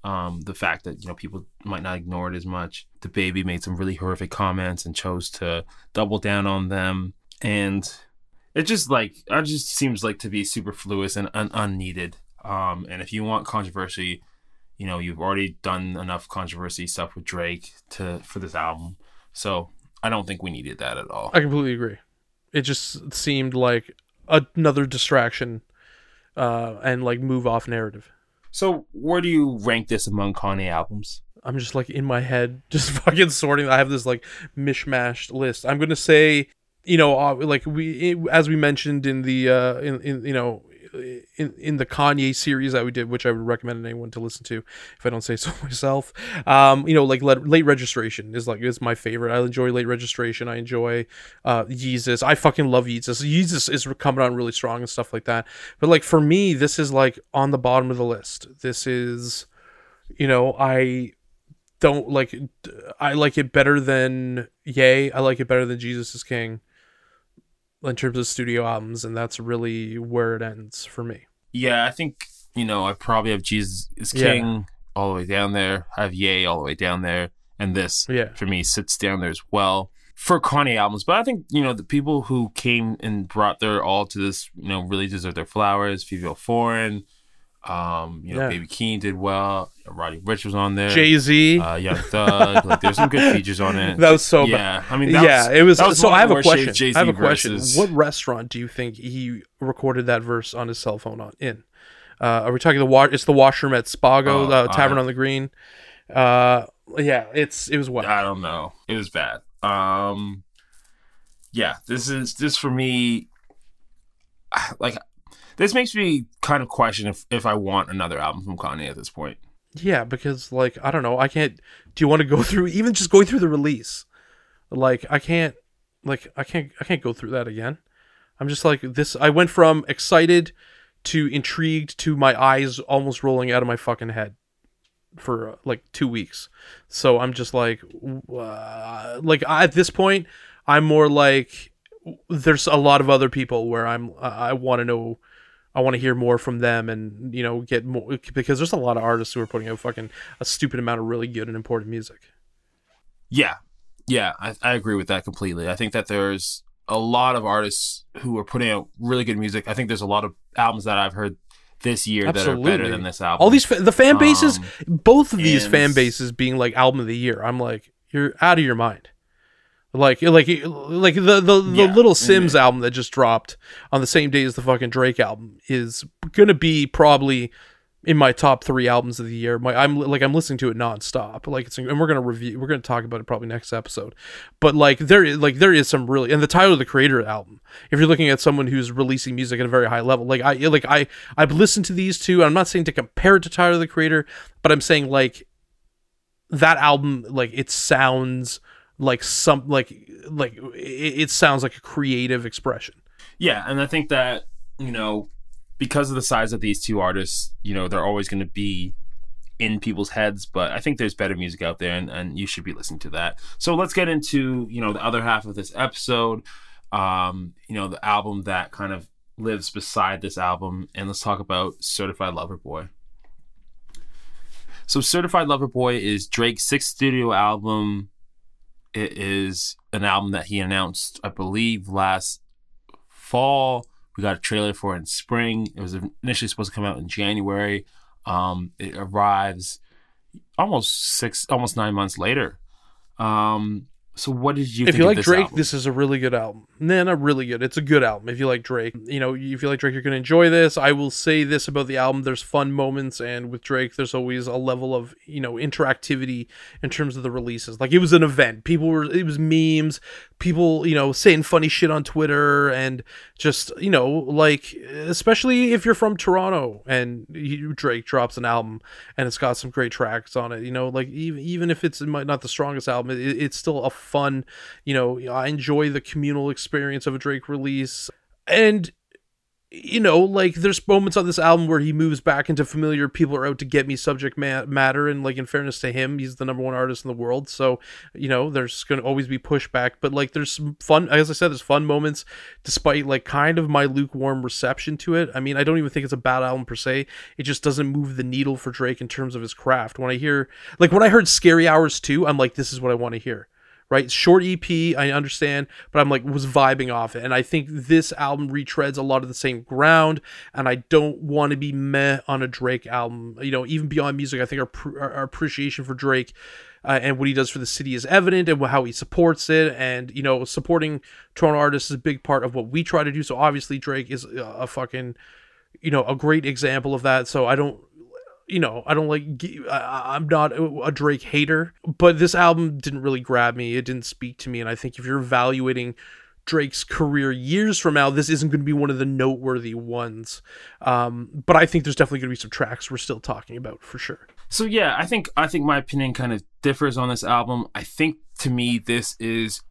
um, the fact that you know people might not ignore it as much. DaBaby made some really horrific comments and chose to double down on them, and it just like it just seems like to be superfluous and un- unneeded. Um, and if you want controversy, you know you've already done enough controversy stuff with Drake to for this album, so I don't think we needed that at all. I completely agree. It just seemed like another distraction uh, and like move off narrative. So, where do you rank this among Kanye albums? I'm just like in my head, just fucking sorting. I have this like mishmashed list. I'm gonna say, you know, uh, like we as we mentioned in the uh, in in you know in in the Kanye series that we did, which I would recommend anyone to listen to if I don't say so myself. Um, you know, like late, registration is like is my favorite. I enjoy late registration. I enjoy uh Yeezus. I fucking love Yeezus. Jesus is coming on really strong and stuff like that. But like for me, this is like on the bottom of the list. This is, you know, I don't like I like it better than Ye. I like it better than Jesus is King in terms of studio albums, and that's really where it ends for me. Yeah, I think you know I probably have Jesus is Yeah. King all the way down there. I have Ye all the way down there, and this Yeah. for me sits down there as well for Kanye albums. But I think you know the people who came and brought their all to this, you know, really deserve their flowers. Fivio Foreign, um, you know, Yeah. Baby Keem did well. Roddy Ricch was on there. Jay Z. uh, Young Thug. like, there's some good features on it. that was so bad. yeah, I mean, that yeah, was, it was. was so I have a question. Jay-Z I have a question. What restaurant do you think he recorded that verse on his cell phone on in? Uh, are we talking the wa- It's the washroom at Spago, Oh, the Tavern I- on the Green. Uh, yeah, it's it was what I don't know. It was bad. Um, yeah, this is this for me. Like, this makes me kind of question if if I want another album from Kanye at this point. Yeah, because like I don't know, I can't. Do you want to go through even just going through the release? Like I can't, like I can't, I can't go through that again. I'm just like this. I went from excited to intrigued to my eyes almost rolling out of my fucking head for uh, like two weeks. So I'm just like, uh, like I, at this point, I'm more like there's a lot of other people where I'm. I, I want to know. I want to hear more from them and you know get more because there's a lot of artists who are putting out fucking a stupid amount of really good and important music. Yeah, yeah, I, I agree with that completely. I think that there's a lot of artists who are putting out really good music. I think there's a lot of albums that I've heard this year that are better than this album. All these fa- the fan bases, Um, both of these fan bases being like album of the year. I'm like, you're out of your mind. Like, like, like the the, the Yeah, Little and Simz album that just dropped on the same day as the fucking Drake album is gonna be probably in my top three albums of the year. My I'm like I'm listening to it nonstop. Like it's and we're gonna review. We're gonna talk about it probably next episode. But like there is like there is some really and the title of the Creator album. If you're looking at someone who's releasing music at a very high level, like I like I I've listened to these two. I'm not saying to compare it to Tyler the Creator, but I'm saying like that album like it sounds like some like like it, it sounds like a creative expression. Yeah, and I think that you know because of the size of these two artists, you know, they're always going to be in people's heads, but I think there's better music out there and, and you should be listening to that. So let's get into, you know, the other half of this episode. Um, you know, the album that kind of lives beside this album, and let's talk about Certified Lover Boy. So Certified Lover Boy is Drake's sixth studio album. It is an album that he announced, I believe, last fall. We got a trailer for it in spring. It was initially supposed to come out in January. Um, it arrives almost six, almost nine months later. Um, so what did you? If you like Drake, album? this is a really good album. Nah, not really good. It's a good album. If you like Drake, you know, if you like Drake, you're gonna enjoy this. I will say this about the album: there's fun moments, and with Drake, there's always a level of you know interactivity in terms of the releases. Like it was an event. People were, it was memes. People, you know, saying funny shit on Twitter, and just you know, like especially if you're from Toronto and you, Drake drops an album and it's got some great tracks on it. You know, like even even if it's not the strongest album, it, it's still a fun. You know, I enjoy the communal experience of a Drake release, and you know, like there's moments on this album where he moves back into familiar people are out to get me subject ma- matter, and like in fairness to him, he's the number one artist in the world, so you know there's going to always be pushback, but like there's some fun, as I said, there's fun moments despite like kind of my lukewarm reception to it. I mean, I don't even think it's a bad album per se. It just doesn't move the needle for Drake in terms of his craft. When I hear like when I heard Scary Hours 2, I'm like, this is what I want to hear right? Short EP, I understand, but I'm like was vibing off it, and I think this album retreads a lot of the same ground. And I don't want to be meh on a Drake album. You know, even beyond music, I think our, our appreciation for Drake. Uh, and what he does for the city is evident and how he supports it and you know supporting toronto artists is a big part of what we try to do so obviously drake is a, a fucking you know a great example of that so i don't you know, I don't like. I'm not a Drake hater, but this album didn't really grab me. It didn't speak to me, and I think if you're evaluating Drake's career years from now, this isn't going to be one of the noteworthy ones. Um, but I think there's definitely going to be some tracks we're still talking about for sure. So yeah, I think I think my opinion kind of differs on this album. I think to me this is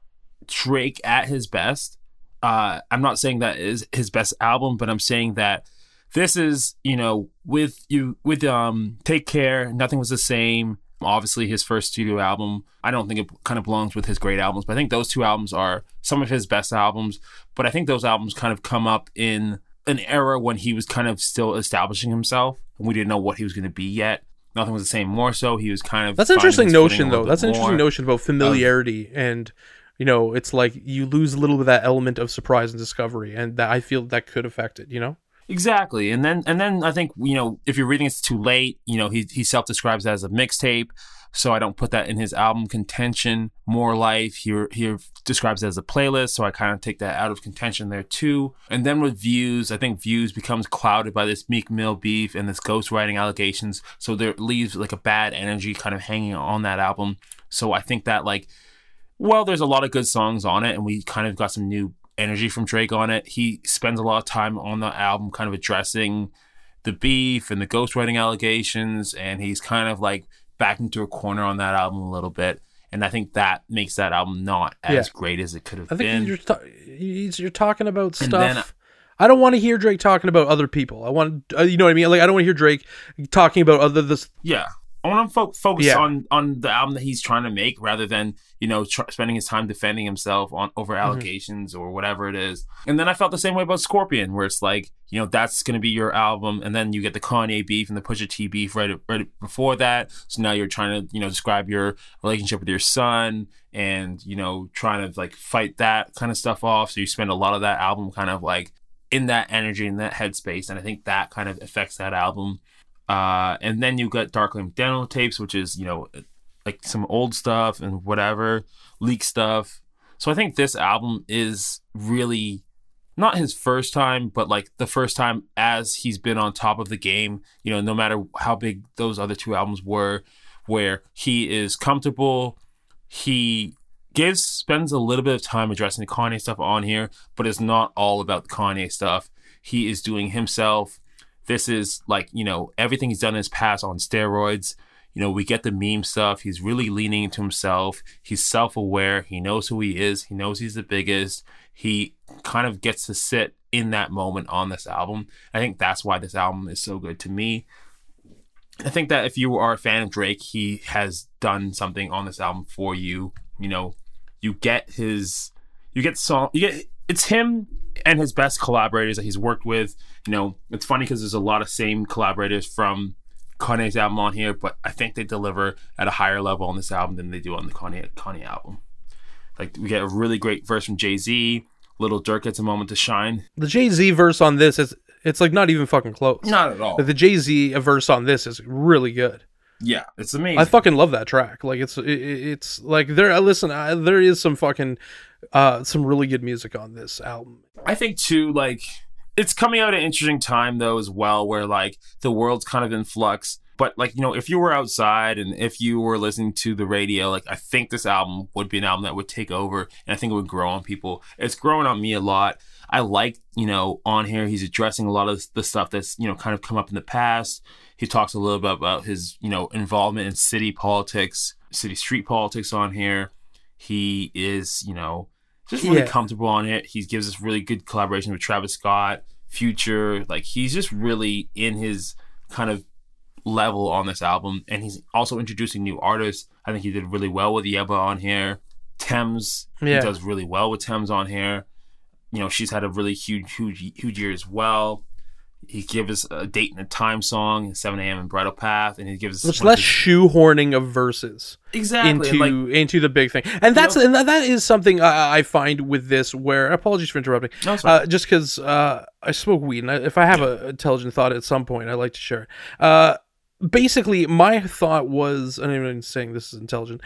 Drake at his best. Uh, I'm not saying that is his best album, but I'm saying that this is you know with you with um take care nothing was the same obviously his first studio album. I don't think it kind of belongs with his great albums but i think those two albums are some of his best albums. But i think those albums kind of come up in an era when he was kind of still establishing himself. And we didn't know what he was going to be yet. Nothing was the same more so. He was kind of that's an interesting notion though. That's an interesting notion about familiarity and you know it's like you lose a little bit of that element of surprise and discovery and that i feel that could affect it you know Exactly, and then and then I think you know if you're reading it's too late, you know he he self describes as a mixtape, so I don't put that in his album contention. More life he he describes it as a playlist, so I kind of take that out of contention there too. And then with views, I think views becomes clouded by this Meek Mill beef and this ghostwriting allegations, so there leaves like a bad energy kind of hanging on that album. So I think that like, well, there's a lot of good songs on it, and we kind of got some new energy from Drake on it. He spends a lot of time on the album kind of addressing the beef and the ghostwriting allegations, and he's kind of like back into a corner on that album a little bit. And I think that makes that album not as yeah. great as it could have I think been. You're, ta- you're talking about stuff. Then, I don't want to hear Drake talking about other people. I want, uh, you know what I mean? Like, I don't want to hear Drake talking about other this. Yeah, I want to fo- focus yeah. on on the album that he's trying to make rather than you know tr- spending his time defending himself on over mm-hmm. allegations mm-hmm. or whatever it is. And then I felt the same way about Scorpion, where it's like you know that's going to be your album, and then you get the Kanye beef and the Pusha T beef right right before that. So now you're trying to you know describe your relationship with your son and you know trying to like fight that kind of stuff off. So you spend a lot of that album kind of like in that energy in that headspace, and I think that kind of affects that album. Uh, and then you got Dark Lane Demo tapes, which is, you know, like some old stuff and whatever, leak stuff. So I think this album is really not his first time, but like the first time as he's been on top of the game, you know, no matter how big those other two albums were, where he is comfortable, he gives spends a little bit of time addressing the Kanye stuff on here, but it's not all about the Kanye stuff. He is doing himself. This is like, you know, everything he's done in his past on steroids. You know, we get the meme stuff. He's really leaning into himself. He's self aware. He knows who he is. He knows he's the biggest. He kind of gets to sit in that moment on this album. I think that's why this album is so good to me. I think that if you are a fan of Drake, he has done something on this album for you. You know, you get his, you get song, you get it's him and his best collaborators that he's worked with. You know, it's funny because there's a lot of same collaborators from Kanye's album on here, but I think they deliver at a higher level on this album than they do on the Kanye Kanye album. Like we get a really great verse from Jay Z. Lil Durk gets a moment to shine. The Jay Z verse on this is it's like not even fucking close. Not at all. But the Jay Z verse on this is really good. Yeah, it's amazing. I fucking love that track. Like it's it, it's like there. Listen, I, there is some fucking uh some really good music on this album. I think too, like it's coming out at an interesting time though as well, where like the world's kind of in flux. But like you know, if you were outside and if you were listening to the radio, like I think this album would be an album that would take over, and I think it would grow on people. It's growing on me a lot. I like you know on here he's addressing a lot of the stuff that's you know kind of come up in the past. He talks a little bit about his you know involvement in city politics, city street politics on here. He is you know just really Yeah. comfortable on it. He gives us really good collaboration with Travis Scott, Future. Like he's just really in his kind of level on this album, and he's also introducing new artists. I think he did really well with Yebba on here. Tems, Yeah. he does really well with Tems on here. You know, she's had a really huge, huge, huge year as well. He gives a date and a time song, 7 a.m. in Bridle Path, and he gives us It's less his- shoehorning of verses exactly into like, into the big thing, and that's and that is something I, I find with this. Where apologies for interrupting, No, uh, just because uh, I smoke weed, and I, if I have a intelligent thought at some point, I like to share it. Uh, basically, my thought was, and I'm not even saying this is intelligent.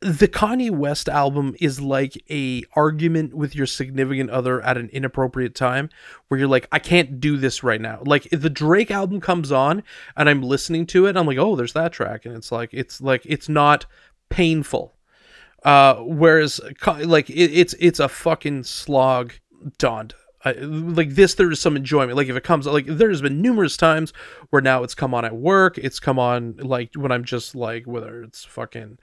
The Kanye West album is like a argument with your significant other at an inappropriate time where you're like I can't do this right now. Like the Drake album comes on and I'm listening to it I'm like oh there's that track and it's like it's like it's not painful. Uh whereas like it, it's it's a fucking slog Donda. I, like this there is some enjoyment like if it comes like there's been numerous times where now it's come on at work it's come on like when i'm just like whether it's fucking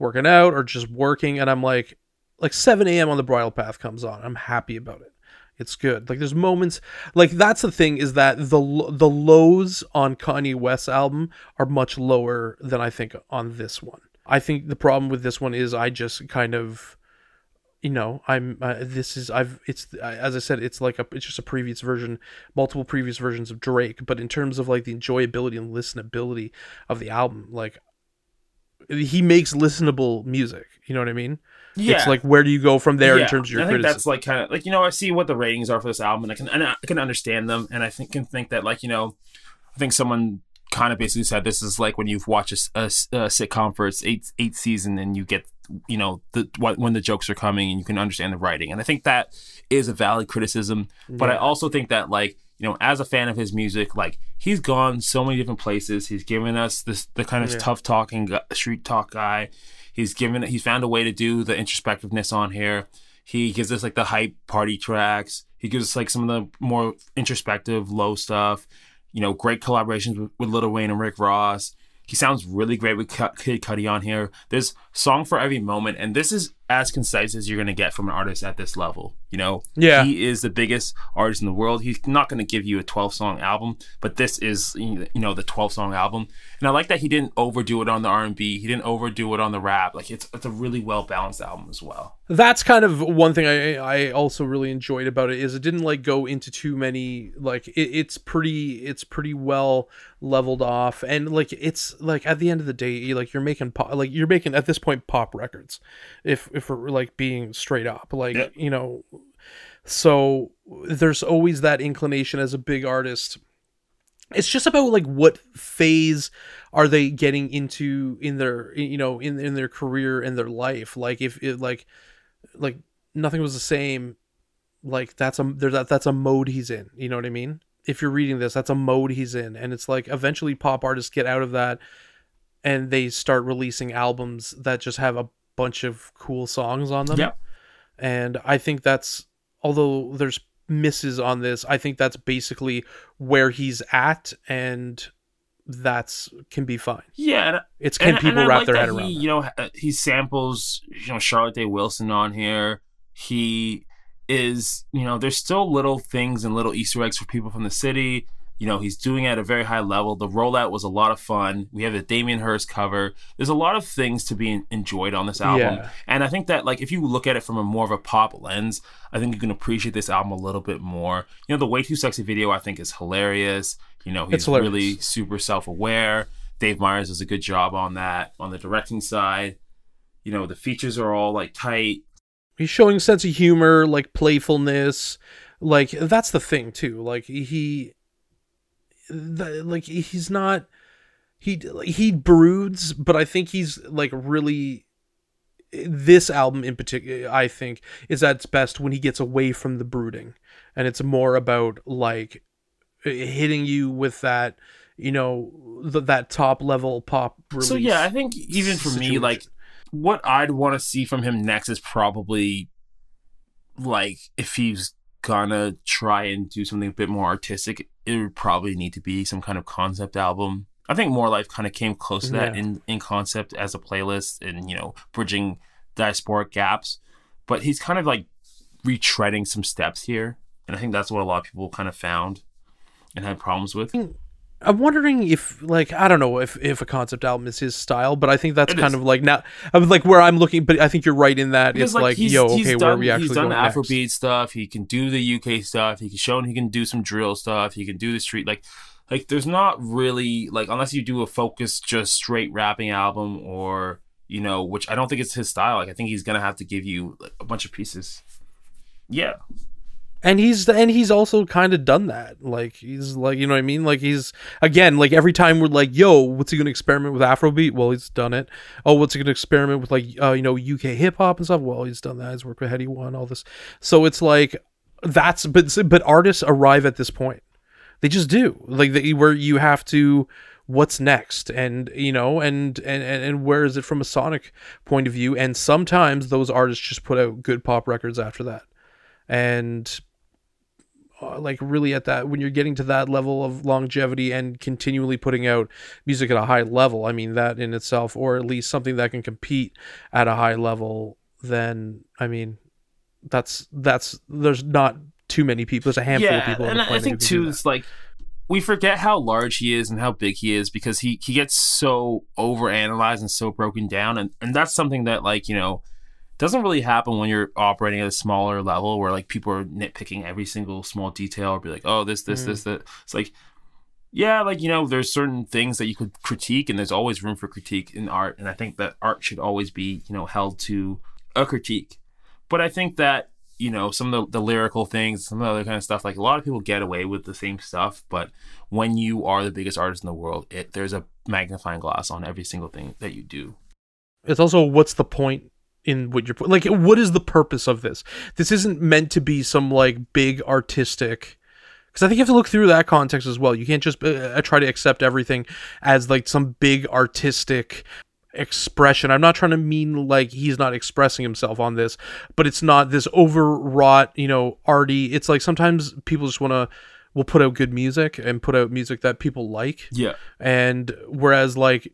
working out or just working and i'm like like 7 a.m on the bridle path comes on. I'm happy about it. It's good. Like there's moments like that's the thing is that the the lows on kanye west's album are much lower than i think on this one. I think the problem with this one is i just kind of you know i'm uh, this is i've it's as i said it's like a it's just a previous version multiple previous versions of drake. But in terms of like the enjoyability and listenability of the album like he makes listenable music you know what i mean? Yeah. it's like where do you go from there in terms of your I think criticism? that's like kind of like you know I see what the ratings are for this album and I can and I can understand them and I think can think that like you know I think someone kind of basically said this is like when you've watched a sitcom for its eighth eighth season and you get you know the what when the jokes are coming and you can understand the writing. And I think that is a valid criticism but I also think that like you know as a fan of his music like he's gone so many different places he's given us this the kind of Yeah. tough talking street talk guy He's given he's found a way to do the introspectiveness on here. He gives us like the hype party tracks. He gives us like some of the more introspective, low stuff. You know, great collaborations with, with Lil Wayne and Rick Ross. He sounds really great with Kid Cudi on here. There's song for every moment, and this is as concise as you're gonna get from an artist at this level. You know, Yeah. he is the biggest artist in the world. He's not gonna give you a 12 song album, but this is you know the 12 song album. And I like that he didn't overdo it on the R&B. He didn't overdo it on the rap. Like it's it's a really well balanced album as well. that's kind of one thing I I also really enjoyed about it is it didn't like go into too many like it, it's pretty it's pretty well leveled off and like it's like at the end of the day like you're making pop like you're making at this point pop records if if we're like being straight up like Yeah. you know so there's always that inclination as a big artist it's just about like what phase are they getting into in their you know in in their career and their life like if it like like nothing was the same like that's a there's that that's a mode he's in. You know what I mean? If you're reading this, that's a mode he's in, and it's like eventually pop artists get out of that, and they start releasing albums that just have a bunch of cool songs on them. Yep. And I think that's although there's misses on this, I think that's basically where he's at, and that's can be fine. Yeah, and It's can and, people and wrap like their head he, around. that. You know, uh, he samples you know Charlotte Day Wilson on here. He is you know there's still little things and little Easter eggs for people from the city. You know, he's doing it at a very high level. The rollout was a lot of fun. We have the Damien Hirst cover. There's a lot of things to be enjoyed on this album. Yeah. And I think that like if you look at it from a more of a pop lens, I think you can appreciate this album a little bit more. You know, the Way Too Sexy video I think is hilarious. You know, he's really super self-aware. Dave Meyers does a good job on that on the directing side. You know, the features are all like tight. he's showing sense of humor like playfulness like that's the thing too like he the, like he's not he he broods but i think he's like really this album in particular i think is at its best when he gets away from the brooding and it's more about like hitting you with that you know th- that top level pop release. So yeah, I think even for me, like what I'd want to see from him next is probably like if he's gonna try and do something a bit more artistic, it would probably need to be some kind of concept album. I think More Life kind of came close to that Yeah. in, in concept as a playlist and, you know, bridging diasporic gaps. But he's kind of like retreading some steps here. And I think that's what a lot of people kind of found and had problems with. Hmm. I'm wondering if, like, I don't know if if a concept album is his style, but I think that's It kind is. of like now. I was like where I'm looking, but I think you're right in that Because it's like, yo, okay, where are we actually he's done next? Afrobeat stuff. He can do the UK stuff. He can show he can do some drill stuff. He can do the street like like there's not really like unless you do a focused just straight rapping album or you know which I don't think it's his style. Like I think he's gonna have to give you like, a bunch of pieces. Yeah, and he's and he's also kind of done that. Like he's like, you know what I mean? Like he's again, like every time we're like, yo, what's he gonna experiment with Afrobeat? Well, he's done it. Oh, what's he gonna experiment with like, uh, you know, UK hip hop and stuff? Well, he's done that. He's worked with Headie One, all this. So it's like that's but but artists arrive at this point. They just do like they, where you have to what's next and you know and and and where is it from a sonic point of view and sometimes those artists just put out good pop records after that and uh, like really at that when you're getting to that level of longevity and continually putting out music at a high level i mean that in itself or at least something that can compete at a high level then i mean that's that's there's not too many people there's a handful of people and I- think too like we forget how large he is and how big he is because he he gets so overanalyzed and so broken down, and and that's something that like you know doesn't really happen when you're operating at a smaller level where like people are nitpicking every single small detail or be like oh this this Mm. this that. It's like yeah like you know there's certain things that you could critique and there's always room for critique in art and i think that art should always be you know held to a critique. But i think that you know some of the, the lyrical things some of the other kind of stuff like a lot of people get away with the same stuff but when you are the biggest artist in the world it there's a magnifying glass on every single thing that you do. It's also what's the point in what you're like what is the purpose of this? This isn't meant to be some like big artistic because i think you have to look through that context as well. You can't just uh, try to accept everything as like some big artistic expression. I'm not trying to mean like he's not expressing himself on this but it's not this overwrought you know arty. It's like sometimes people just want to will put out good music and put out music that people like. Yeah. And whereas like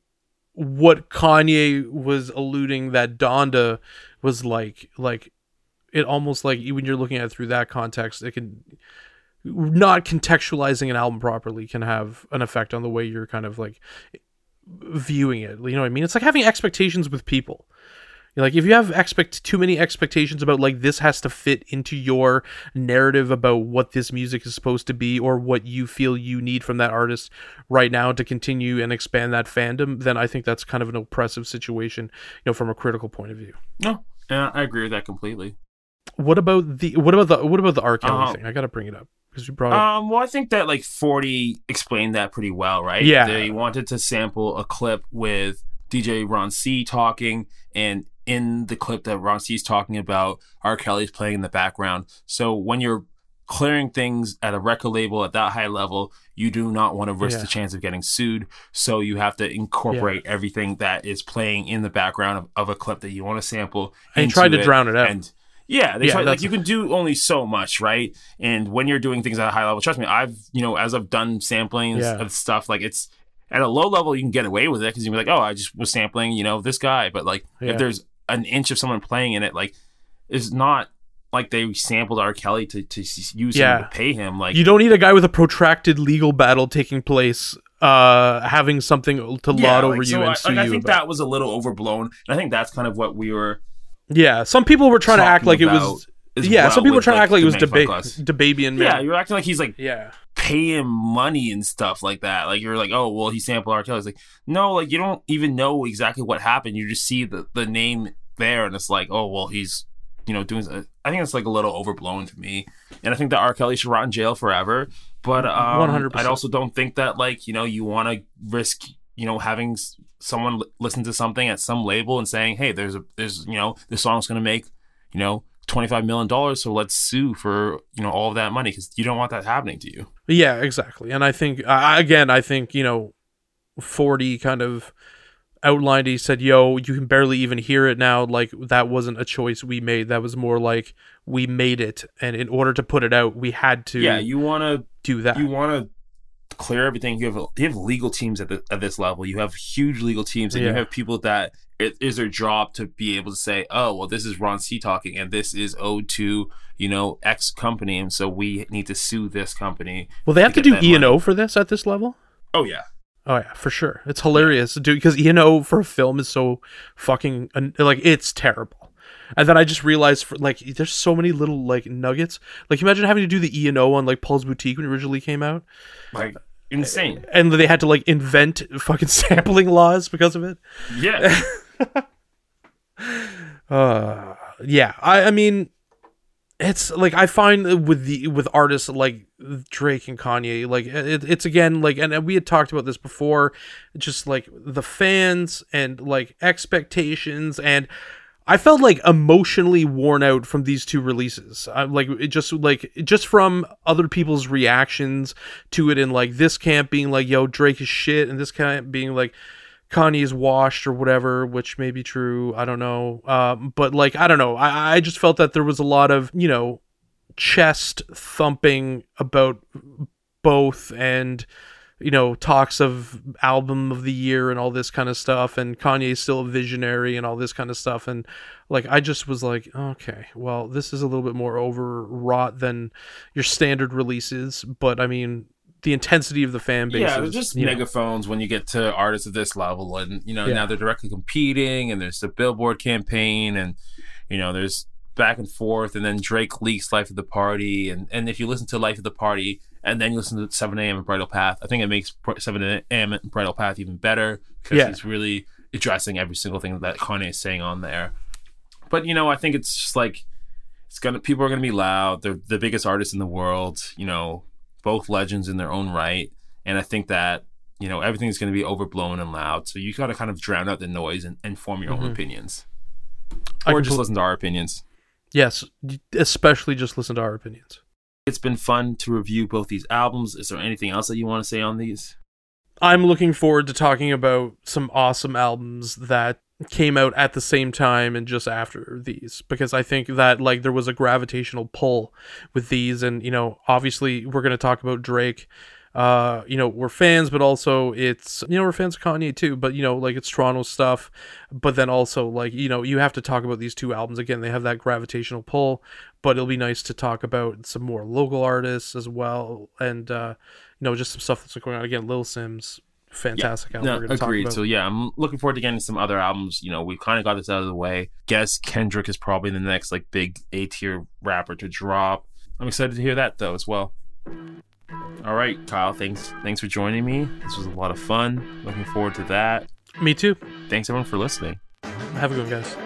what Kanye was alluding that Donda was like like it almost like when you're looking at it through that context it can not contextualizing an album properly can have an effect on the way you're kind of like viewing it. You know what i mean? It's like having expectations with people You're like if you have expect too many expectations about like this has to fit into your narrative about what this music is supposed to be or what you feel you need from that artist right now to continue and expand that fandom then i think that's kind of an oppressive situation you know from a critical point of view no uh, i agree with that completely what about the what about the what about the R. Kelly Uh-huh. thing i gotta bring it up because you brought it Um, well, I think that like 40 explained that pretty well, right? Yeah. They wanted to sample a clip with DJ Ron C talking, and in the clip that Ron C's talking about, R. Kelly's playing in the background. So when you're clearing things at a record label at that high level, you do not want to risk Yeah. the chance of getting sued. So you have to incorporate everything that is playing in the background of, of a clip that you want to sample. And try to drown it out. And yeah, they Yeah, try, like you can do only so much, right? And when you're doing things at a high level, trust me, I've you know as I've done samplings Yeah. of stuff, like it's at a low level you can get away with it because you'll be like, oh, I just was sampling, you know, this guy. But like Yeah. if there's an inch of someone playing in it, like it's not like they sampled R. Kelly to, to use Yeah. him to pay him. Like You don't need a guy with a protracted legal battle taking place, uh, having something to yeah, laud like, over so you and I, sue like, I think about. that was a little overblown. And I think that's kind of what we were. yeah, some people were trying to act like talking it was. About as Yeah, well some people were with, trying to act like it was the debate, Manfred class. debabian Yeah, you're acting like he's like Yeah, paying money and stuff like that. Like you're like, oh well, he sampled R. Kelly. It's like, no, like you don't even know exactly what happened. You just see the the name there, and it's like, oh well, he's you know doing. I think it's like a little overblown to me, and I think that R. Kelly should rot in jail forever. But um, 100%. I also don't think that like you know you want to risk you know having someone li- listen to something at some label and saying, hey, there's a there's you know this song's gonna make you know. $25 million so let's sue for you know all of that money because you don't want that happening to you yeah, exactly. And I think I again, I think you know, forty kind of outlined. He said, "Yo, you can barely even hear it now. Like that wasn't a choice we made. That was more like we made it, and in order to put it out, we had to yeah you want to do that. you want to clear everything. You have you have legal teams at the, at this level. You have huge legal teams, and you have people that it is their job to be able to say, "Oh, well, this is Ron C talking, and this is owed to you know X company, and so we need to sue this company." well, they have to get do E and. O for this at this level. Oh yeah, Oh yeah, for sure. It's hilarious, dude. Because E and O for a film is so fucking like it's terrible. And then I just realized, for like, there's so many little like nuggets. Like, imagine having to do the E and O on like Paul's Boutique when it originally came out, like insane. and they had to like invent fucking sampling laws because of it. Yeah, Uh, yeah. I, I mean, it's like I find with the with artists like Drake and Kanye, like it, it's again like, and we had talked about this before, just like the fans and like expectations and. I felt like emotionally worn out from these two releases. I like it just like just from other people's reactions to it, and like this camp being like, "Yo, Drake is shit," and this camp being like, Kanye's washed or whatever, which may be true. I don't know. Um, but like, I don't know. I, I just felt that there was a lot of, you know, chest thumping about both and, you know, talks of album of the year and all this kind of stuff. And Kanye's still a visionary and all this kind of stuff. And like, I just was like, okay, well, this is a little bit more overwrought than your standard releases. But I mean, the intensity of the fan base. yeah. just you know, megaphones when you get to artists of this level, and you know Yeah. now they're directly competing, and there's the Billboard campaign, and you know there's back and forth, and then Drake leaks "Life of the Party," and and if you listen to "Life of the Party" and then you listen to 7 a.m. and Bridle Path, I think it makes 7 a.m. and Bridle Path even better because Yeah. he's really addressing every single thing that Kanye is saying on there. But you know, I think it's just like it's gonna people are gonna be loud. They're the biggest artists in the world. You know, both legends in their own right. And I think that you know everything's gonna be overblown and loud. So you gotta kind of drown out the noise and, and form your Mhm. own opinions, I or just listen to our opinions. Yes, especially just listen to our opinions. It's been fun to review both these albums. Is there anything else that you want to say on these? I'm looking forward to talking about some awesome albums that came out at the same time and just after these because I think that like there was a gravitational pull with these. And you know obviously we're going to talk about Drake. Uh you know we're fans but also it's you know we're fans of Kanye too but you know like it's Toronto stuff. But then also like you know you have to talk about these two albums. Again they have that gravitational pull but it'll be nice to talk about some more local artists as well. And uh you know just some stuff that's going on. Again Lil Simz fantastic album No, we're gonna talk agreed. about. So yeah, I'm looking forward to getting some other albums. You know, we've kind of got this out of the way. Guess Kendrick is probably the next like big A tier rapper to drop. I'm excited to hear that though as well. All right, Kyle. Thanks. Thanks for joining me. This was a lot of fun. Looking forward to that. Me too. Thanks everyone for listening. Have a good one, guys.